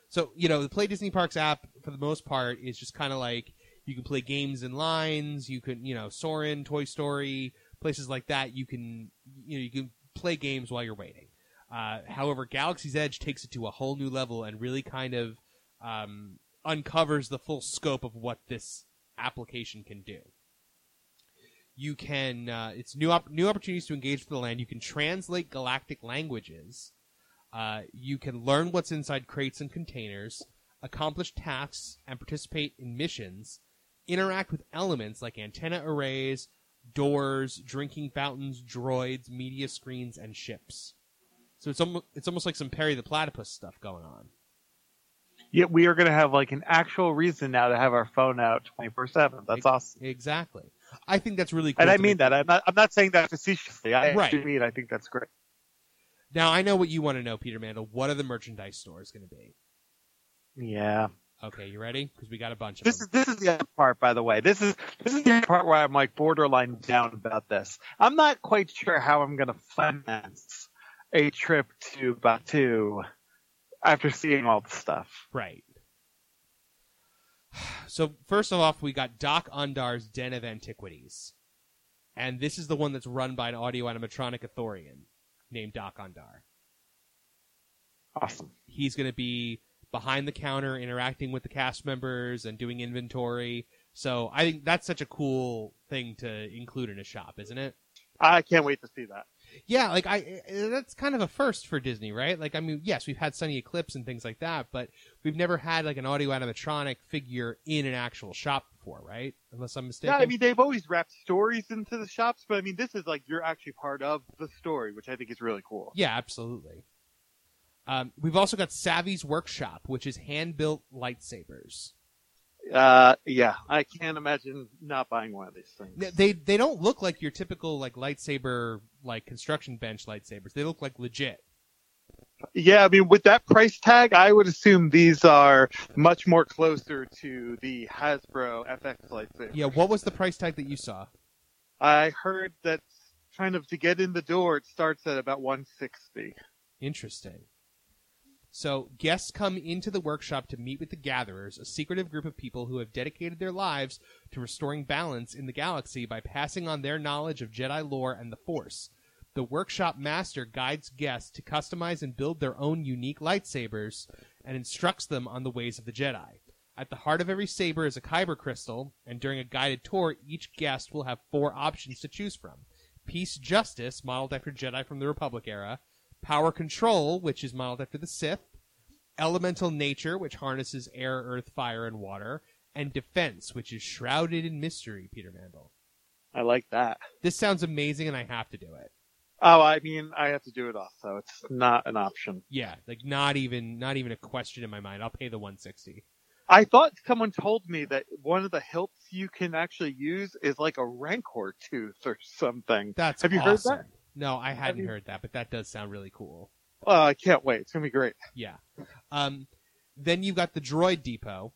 So, you know, the Play Disney Parks app, for the most part, is just kind of like you can play games in lines. You can, you know, Soarin', Toy Story, places like that. You can, you know, you can play games while you're waiting. Uh, however, Galaxy's Edge takes it to a whole new level and really kind of um, uncovers the full scope of what this application can do. You can, uh, it's new op- new opportunities to engage with the land. You can translate galactic languages. Uh, you can learn what's inside crates and containers, accomplish tasks, and participate in missions. Interact with elements like antenna arrays, doors, drinking fountains, droids, media screens, and ships. So it's almost it's almost like some Perry the Platypus stuff going on. Yet we are going to have like an actual reason now to have our phone out 24 seven. That's awesome. Exactly. I think that's really cool. And I mean make- that. I'm not. I'm not saying that facetiously. I Right. actually mean. I think that's great. Now I know what you want to know, Peter Mandel. What are the merchandise stores going to be? Yeah. Okay, you ready? Because we got a bunch of This them. is this is the other part, by the way. This is this is the other part where I'm like borderline down about this. I'm not quite sure how I'm going to finance a trip to Batuu after seeing all the stuff. Right. (sighs) So first off, we got Dok-Ondar's Den of Antiquities, and this is the one that's run by an audio animatronic Ithorian named Doc Undar. Awesome. He's going to be behind the counter, interacting with the cast members and doing inventory. So I think that's such a cool thing to include in a shop, isn't it? I can't wait to see that. Yeah, like I that's kind of a first for Disney, right? Like I mean, yes, we've had Sonny Eclipse and things like that, but we've never had like an audio animatronic figure in an actual shop before, right? Unless I'm mistaken. Yeah, I mean they've always wrapped stories into the shops, but I mean this is like you're actually part of the story, which I think is really cool. Yeah, absolutely. Um, we've also got Savi's Workshop, which is hand built lightsabers. Uh, yeah, I can't imagine not buying one of these things. They they don't look like your typical like lightsaber like construction bench lightsabers. They look like legit. Yeah, I mean with that price tag, I would assume these are much more closer to the Hasbro FX lightsaber. Yeah, what was the price tag that you saw? I heard that kind of to get in the door, it starts at about 160. Interesting. So, guests come into the workshop to meet with the Gatherers, a secretive group of people who have dedicated their lives to restoring balance in the galaxy by passing on their knowledge of Jedi lore and the Force. The workshop master guides guests to customize and build their own unique lightsabers and instructs them on the ways of the Jedi. At the heart of every saber is a kyber crystal, and during a guided tour, each guest will have four options to choose from. Peace Justice, modeled after Jedi from the Republic era, Power Control, which is modeled after the Sith, Elemental Nature, which harnesses air, earth, fire, and water, and Defense, which is shrouded in mystery, Peter Mandel. I like that. This sounds amazing, and I have to do it. Oh, I mean, I have to do it also. It's not an option. Yeah, like not even not even a question in my mind. I'll pay the 160. I thought someone told me that one of the hilts you can actually use is like a rancor tooth or something. That's Have you heard that? No, I hadn't you- heard that, but that does sound really cool. Oh, I can't wait. It's gonna be great. Yeah. Um, then you've got the Droid Depot.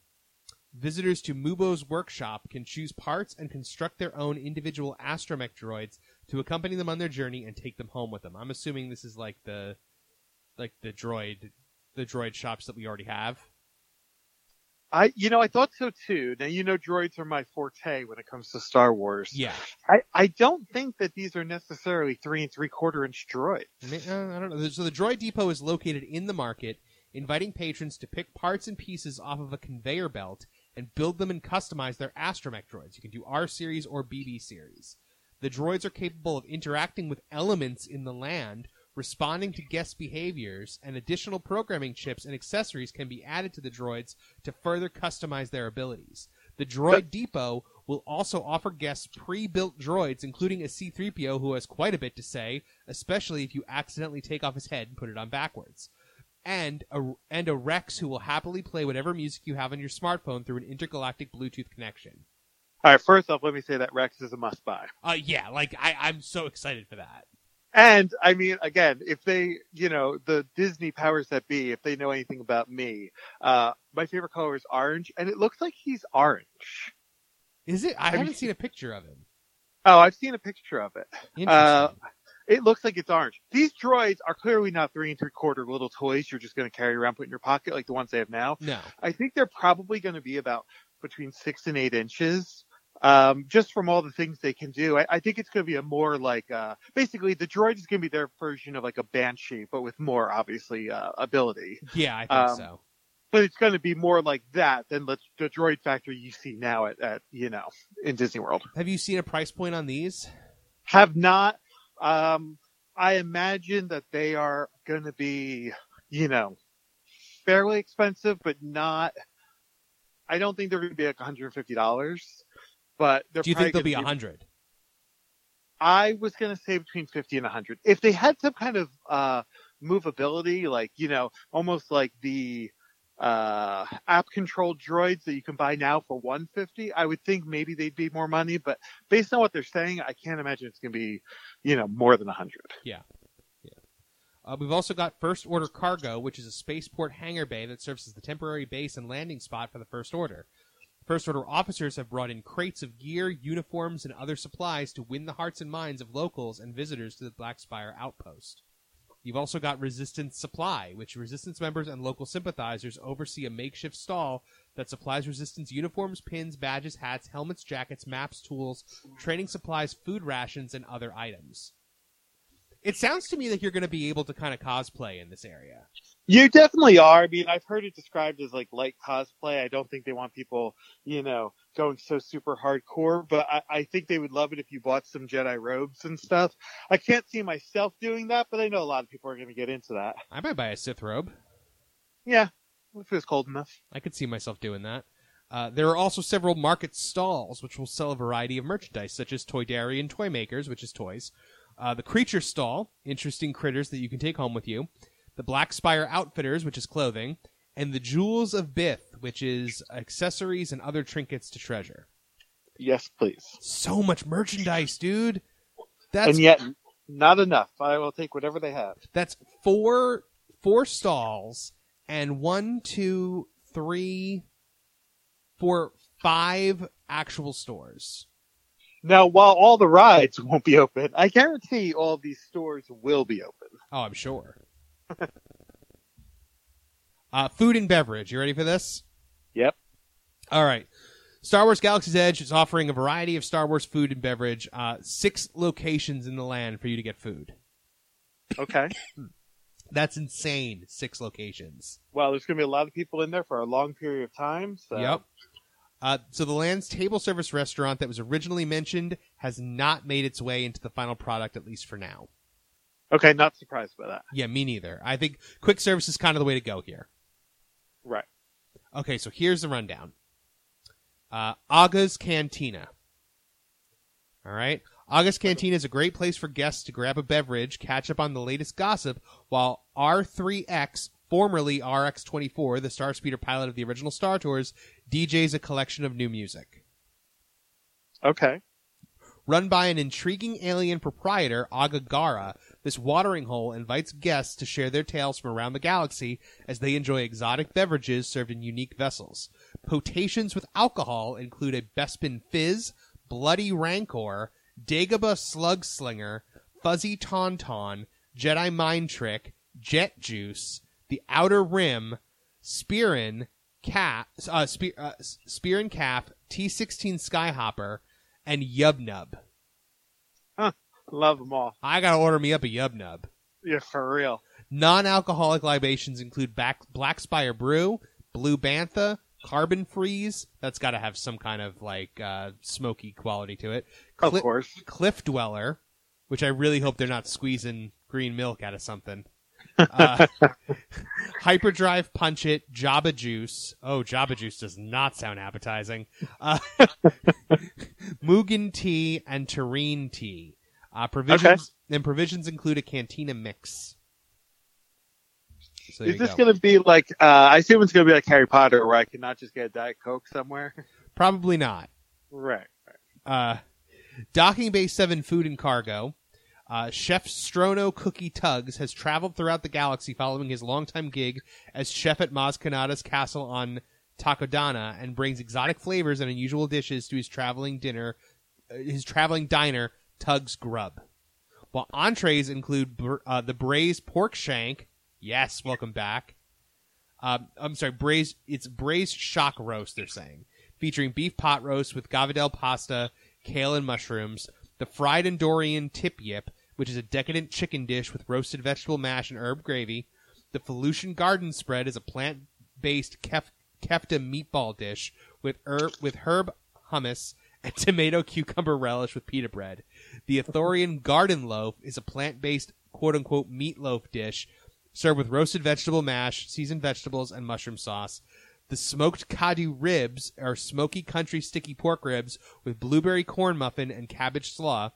Visitors to Mubo's workshop can choose parts and construct their own individual astromech droids to accompany them on their journey and take them home with them. I'm assuming this is like the like the droid the droid shops that we already have. I, you know, I thought so too. Now, you know, droids are my forte when it comes to Star Wars. Yeah. I, I don't think that these are necessarily three and three quarter inch droids. Uh, I don't know. So the Droid Depot is located in the market, inviting patrons to pick parts and pieces off of a conveyor belt and build them and customize their astromech droids. You can do R series or BB series. The droids are capable of interacting with elements in the land, responding to guest behaviors, and additional programming chips and accessories can be added to the droids to further customize their abilities. The Droid Depot will also offer guests pre-built droids, including a C-3PO who has quite a bit to say, especially if you accidentally take off his head and put it on backwards. And a, and a Rex who will happily play whatever music you have on your smartphone through an intergalactic Bluetooth connection. All right, first off, let me say that Rex is a must buy. Uh, yeah, like I, I'm so excited for that. And I mean, again, if they, you know, the Disney powers that be, if they know anything about me, uh, my favorite color is orange, and it looks like he's orange. Is it? I Have haven't seen- seen a picture of him. Oh, I've seen a picture of it. Interesting. Uh, It looks like it's orange. These droids are clearly not three and three quarter little toys you're just going to carry around, put in your pocket like the ones they have now. no. I think they're probably going to be about between six and eight inches. Um, just from all the things they can do, I, I think it's going to be a more like, uh, basically the droid is going to be their version of like a banshee, but with more obviously, uh, ability. Yeah, I think Um, so. But it's going to be more like that than the, the droid factory you see now at, at, you know, in Disney World. Have you seen a price point on these? Have not, um, I imagine that they are going to be, you know, fairly expensive, but not, I don't think they're going to be like $150, but they're Do you think they'll be a hundred? I was going to say between 50 and 100. If they had some kind of, uh, movability, like, you know, almost like the, uh, app controlled droids that you can buy now for 150, I would think maybe they'd be more money, but based on what they're saying, I can't imagine it's going to be, you know, more than 100. Yeah, Uh, we've also got First Order Cargo, which is a spaceport hangar bay that serves as the temporary base and landing spot for the First Order. First Order officers have brought in crates of gear, uniforms, and other supplies to win the hearts and minds of locals and visitors to the Black Spire outpost. You've also got Resistance Supply, which Resistance members and local sympathizers oversee a makeshift stall that supplies Resistance uniforms, pins, badges, hats, helmets, jackets, maps, tools, training supplies, food rations, and other items. It sounds to me like you're going to be able to kind of cosplay in this area. You definitely are. I mean, I've heard it described as like light cosplay. I don't think they want people, you know, going so super hardcore, but I, I think they would love it if you bought some Jedi robes and stuff. I can't see myself doing that, but I know a lot of people are going to get into that. I might buy a Sith robe. Yeah, if it was cold enough. I could see myself doing that. Uh, there are also several market stalls which will sell a variety of merchandise, such as Toydarian and Toy Makers, which is toys. Uh, the Creature Stall, interesting critters that you can take home with you. The Black Spire Outfitters, which is clothing. And the Jewels of Bith, which is accessories and other trinkets to treasure. Yes, please. So much merchandise, dude. That's and yet, not enough. I will take whatever they have. That's four four stalls and one, two, three, four, five actual stores. Now, while all the rides won't be open, I guarantee all these stores will be open. Oh, I'm sure. (laughs) uh, food and beverage. You ready for this? Yep. All right. Star Wars Galaxy's Edge is offering a variety of Star Wars food and beverage. Uh, six locations in the land for you to get food. Okay. (laughs) That's insane. Six locations. well, there's going to be a lot of people in there for a long period of time. So. Yep. Uh, so the land's table service restaurant that was originally mentioned has not made its way into the final product, at least for now. Okay, not surprised by that. Yeah, me neither. I think quick service is kind of the way to go here. Right. Okay, so here's the rundown. Uh, Oga's Cantina. All right. Oga's Cantina is a great place for guests to grab a beverage, catch up on the latest gossip, while R3X, formerly RX24, the star speeder pilot of the original Star Tours, DJs a collection of new music. Okay. Run by an intriguing alien proprietor, Oga Garra, this watering hole invites guests to share their tales from around the galaxy as they enjoy exotic beverages served in unique vessels. Potations with alcohol include a Bespin Fizz, Bloody Rancor, Dagobah Slug Slinger, Fuzzy Tauntaun, Jedi Mind Trick, Jet Juice, The Outer Rim, Spearin, Cap, uh, uh, Spearin Cap, T16 Skyhopper, and Yub Nub. Love them all. I gotta order me up a Yub Nub. Yeah, for real. Non-alcoholic libations include back, Black Spire Brew, Blue Bantha, Carbon Freeze. That's got to have some kind of like uh, smoky quality to it. Of course. Cliff Dweller, which I really hope they're not squeezing green milk out of something. Uh, (laughs) Hyperdrive Punch It, Jabba Juice. Oh, Jabba Juice does not sound appetizing. Uh, (laughs) Mugen Tea and Terrine Tea. Uh, provisions and provisions include a cantina mix. So Is this go. going to be like? Uh, I assume it's going to be like Harry Potter, where I cannot just get a Diet Coke somewhere. Probably not. right. Uh, Docking Bay 7 Food and Cargo. Uh, Chef Strono Cookie Tuggs has traveled throughout the galaxy following his longtime gig as chef at Maz Kanata's castle on Takodana and brings exotic flavors and unusual dishes to his traveling dinner, uh, his traveling diner, Tuggs Grub. While entrees include br- uh, the braised pork shank. Yes, welcome back. Um, I'm sorry, braised. It's braised shock roast. They're saying featuring beef pot roast with gavadel pasta, kale, and mushrooms. The fried Endorian tip yip, which is a decadent chicken dish with roasted vegetable mash and herb gravy. The Felucian garden spread is a plant-based kef- kefta meatball dish with herb with herb hummus and (laughs) tomato cucumber relish with pita bread. The Ithorian garden loaf is a plant-based quote-unquote meatloaf dish served with roasted vegetable mash, seasoned vegetables, and mushroom sauce. The smoked Kaadu ribs are smoky country sticky pork ribs with blueberry corn muffin and cabbage slaw.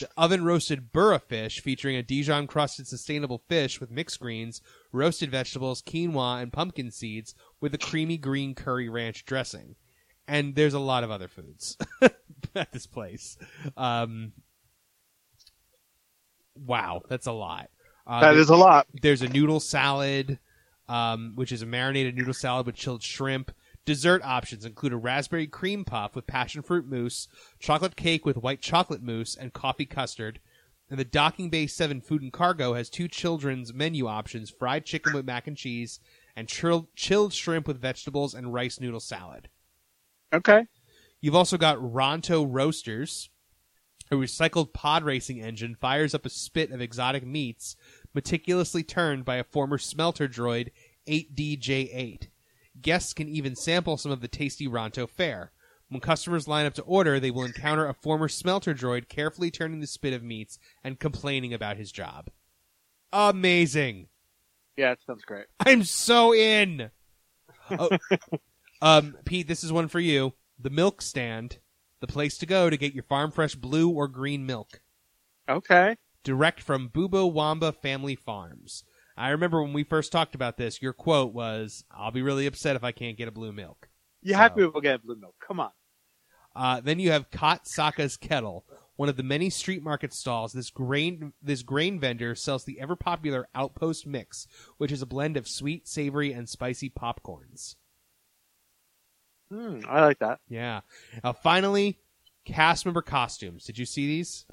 The oven roasted burra fish featuring a Dijon crusted sustainable fish with mixed greens, roasted vegetables, quinoa, and pumpkin seeds with a creamy green curry ranch dressing. And there's a lot of other foods (laughs) at this place. Um, wow, that's a lot. Uh, That is a lot. there's a noodle salad, um, which is a marinated noodle salad with chilled shrimp. Dessert options include a raspberry cream puff with passion fruit mousse, chocolate cake with white chocolate mousse, and coffee custard. And the Docking Bay 7 Food and Cargo has two children's menu options fried chicken with mac and cheese, and chilled, chilled shrimp with vegetables and rice noodle salad. Okay. You've also got Ronto Roasters. A recycled pod racing engine fires up a spit of exotic meats, meticulously turned by a former smelter droid 8DJ8. Guests can even sample some of the tasty Ronto fare. When customers line up to order, they will encounter a former smelter droid carefully turning the spit of meats and complaining about his job. Amazing. Yeah, it sounds great. I'm so in. Oh, (laughs) um, Pete, this is one for you. The milk stand, the place to go to get your farm fresh blue or green milk, Okay. direct from Bubo Wamba Family Farms. I remember when we first talked about this, your quote was, "I'll be really upset if I can't get a blue milk." You have So- to go get blue milk. Come on. Uh, then you have Kat Saka's Kettle, one of the many street market stalls. This grain this grain vendor sells the ever popular Outpost Mix, which is a blend of sweet, savory, and spicy popcorns. Hmm, I like that. Yeah. Uh, finally, cast member costumes. Did you see these?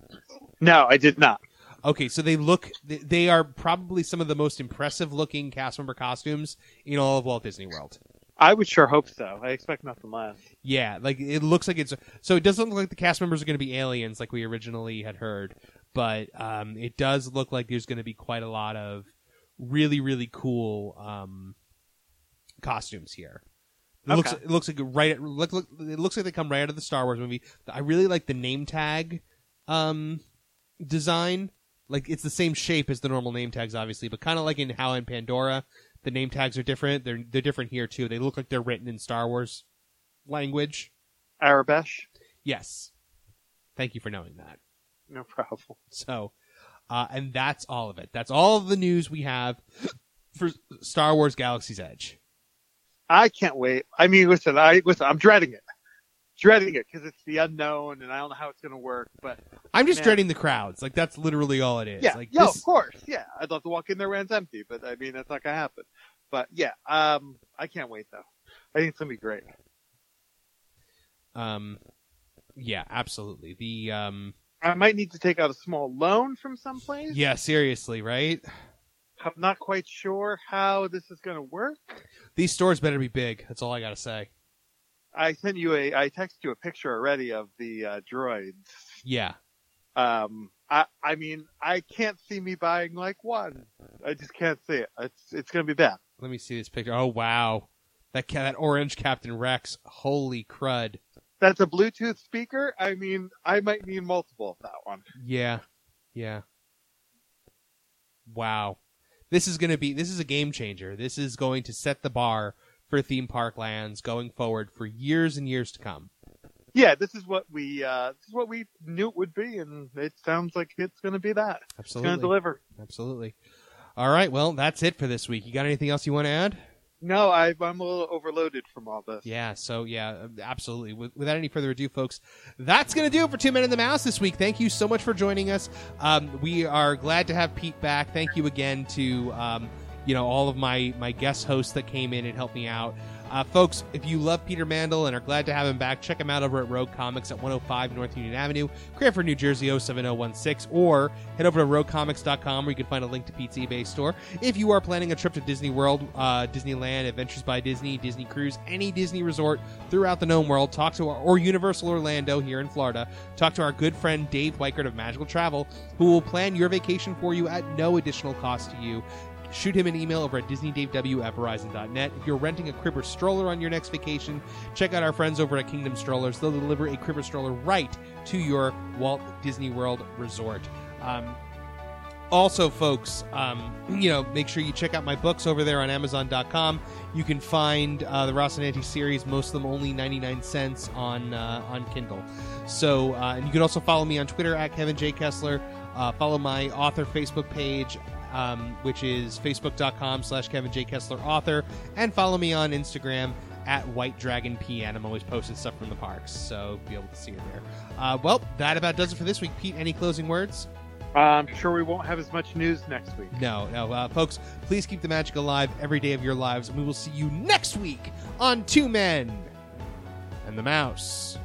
No, I did not. Okay, so they look they- are probably some of the most impressive looking cast member costumes in all of Walt Disney World. I would sure hope so. I expect nothing less. Yeah, like it looks like it's so it doesn't look like the cast members are going to be aliens like we originally had heard, but um, it does look like there's going to be quite a lot of really really cool um, costumes here. It looks it looks like right look, look it looks like they come right out of the Star Wars movie. I really like the name tag um, design. Like it's the same shape as the normal name tags, obviously, but kind of like in How and Pandora, the name tags are different. They're they're different here too. They look like they're written in Star Wars language. Aurebesh? Yes. Thank you for knowing that. No problem. So, uh, and that's all of it. That's all of the news we have for Star Wars Galaxy's Edge. I can't wait. I mean, listen, I listen. I'm dreading it, dreading it because it's the unknown, and I don't know how it's going to work. But I'm just Man. dreading the crowds. Like that's literally all it is. yeah, like yeah, this, of course, yeah. I'd love to walk in there when it's empty, but I mean, that's not going to happen. But yeah, um, I can't wait though. I think it's going to be great. um, yeah, absolutely. The um, I might need to take out a small loan from someplace. yeah, seriously, right? I'm not quite sure how this is going to work. These stores better be big. That's all I gotta say. I sent you a, I texted you a picture already of the uh, droids. Yeah, Um, I, I mean, I can't see me buying like one. I just can't see it. It's, it's going to be bad. let me see this picture. Oh wow, that ca- that orange Captain Rex. Holy crud! That's a Bluetooth speaker. I mean, I might need multiple of that one. Yeah, yeah. Wow, this is going to be this is a game changer. This is going to set the bar for theme park lands going forward for years and years to come. Yeah, this is what we, uh, this is what we knew it would be, and it sounds like it's going to be that. It's going to Absolutely, deliver. absolutely. All right, well, that's it for this week. You got anything else you want to add? No, I, I'm a little overloaded from all this. Yeah, so yeah, absolutely. With, without any further ado, folks, that's going to do it for Two Men in the Mouse this week. Thank you so much for joining us. Um, we are glad to have Pete back. Thank you again to um, you know all of my my guest hosts that came in and helped me out. Uh, folks, if you love Peter Mandel and are glad to have him back, check him out over at Rogue Comics at 105 North Union Avenue, Cranford, New Jersey 07016, or head over to roguecomics.com where you can find a link to Pete's eBay store. If you are planning a trip to Disney World, uh, Disneyland, Adventures by Disney, Disney Cruise, any Disney resort throughout the known world, talk to our, or Universal Orlando here in Florida, talk to our good friend Dave Weichert of Magical Travel, who will plan your vacation for you at no additional cost to you shoot him an email over at disneydavew at verizon.net. If you're renting a crib or stroller on your next vacation, check out our friends over at Kingdom Strollers. They'll deliver a crib or stroller right to your Walt Disney World resort. Um, also, folks, um, (clears throat) you know, make sure you check out my books over there on Amazon.com. You can find uh, the Rocinante series, most of them only 99 cents on uh, on Kindle. So, uh, and you can also follow me on Twitter at Kevin J. Kessler. Uh, follow my author Facebook page, um, which is facebook.com slash Kevin J. Kessler author, and follow me on Instagram at White Dragon PN. I'm always posting stuff from the parks, so be able to see it there. Uh, well, that about does it for this week. Pete, any closing words? I'm sure we won't have as much news next week. No, no, uh, folks, please keep the magic alive every day of your lives, and we will see you next week on Two Men and the Mouse.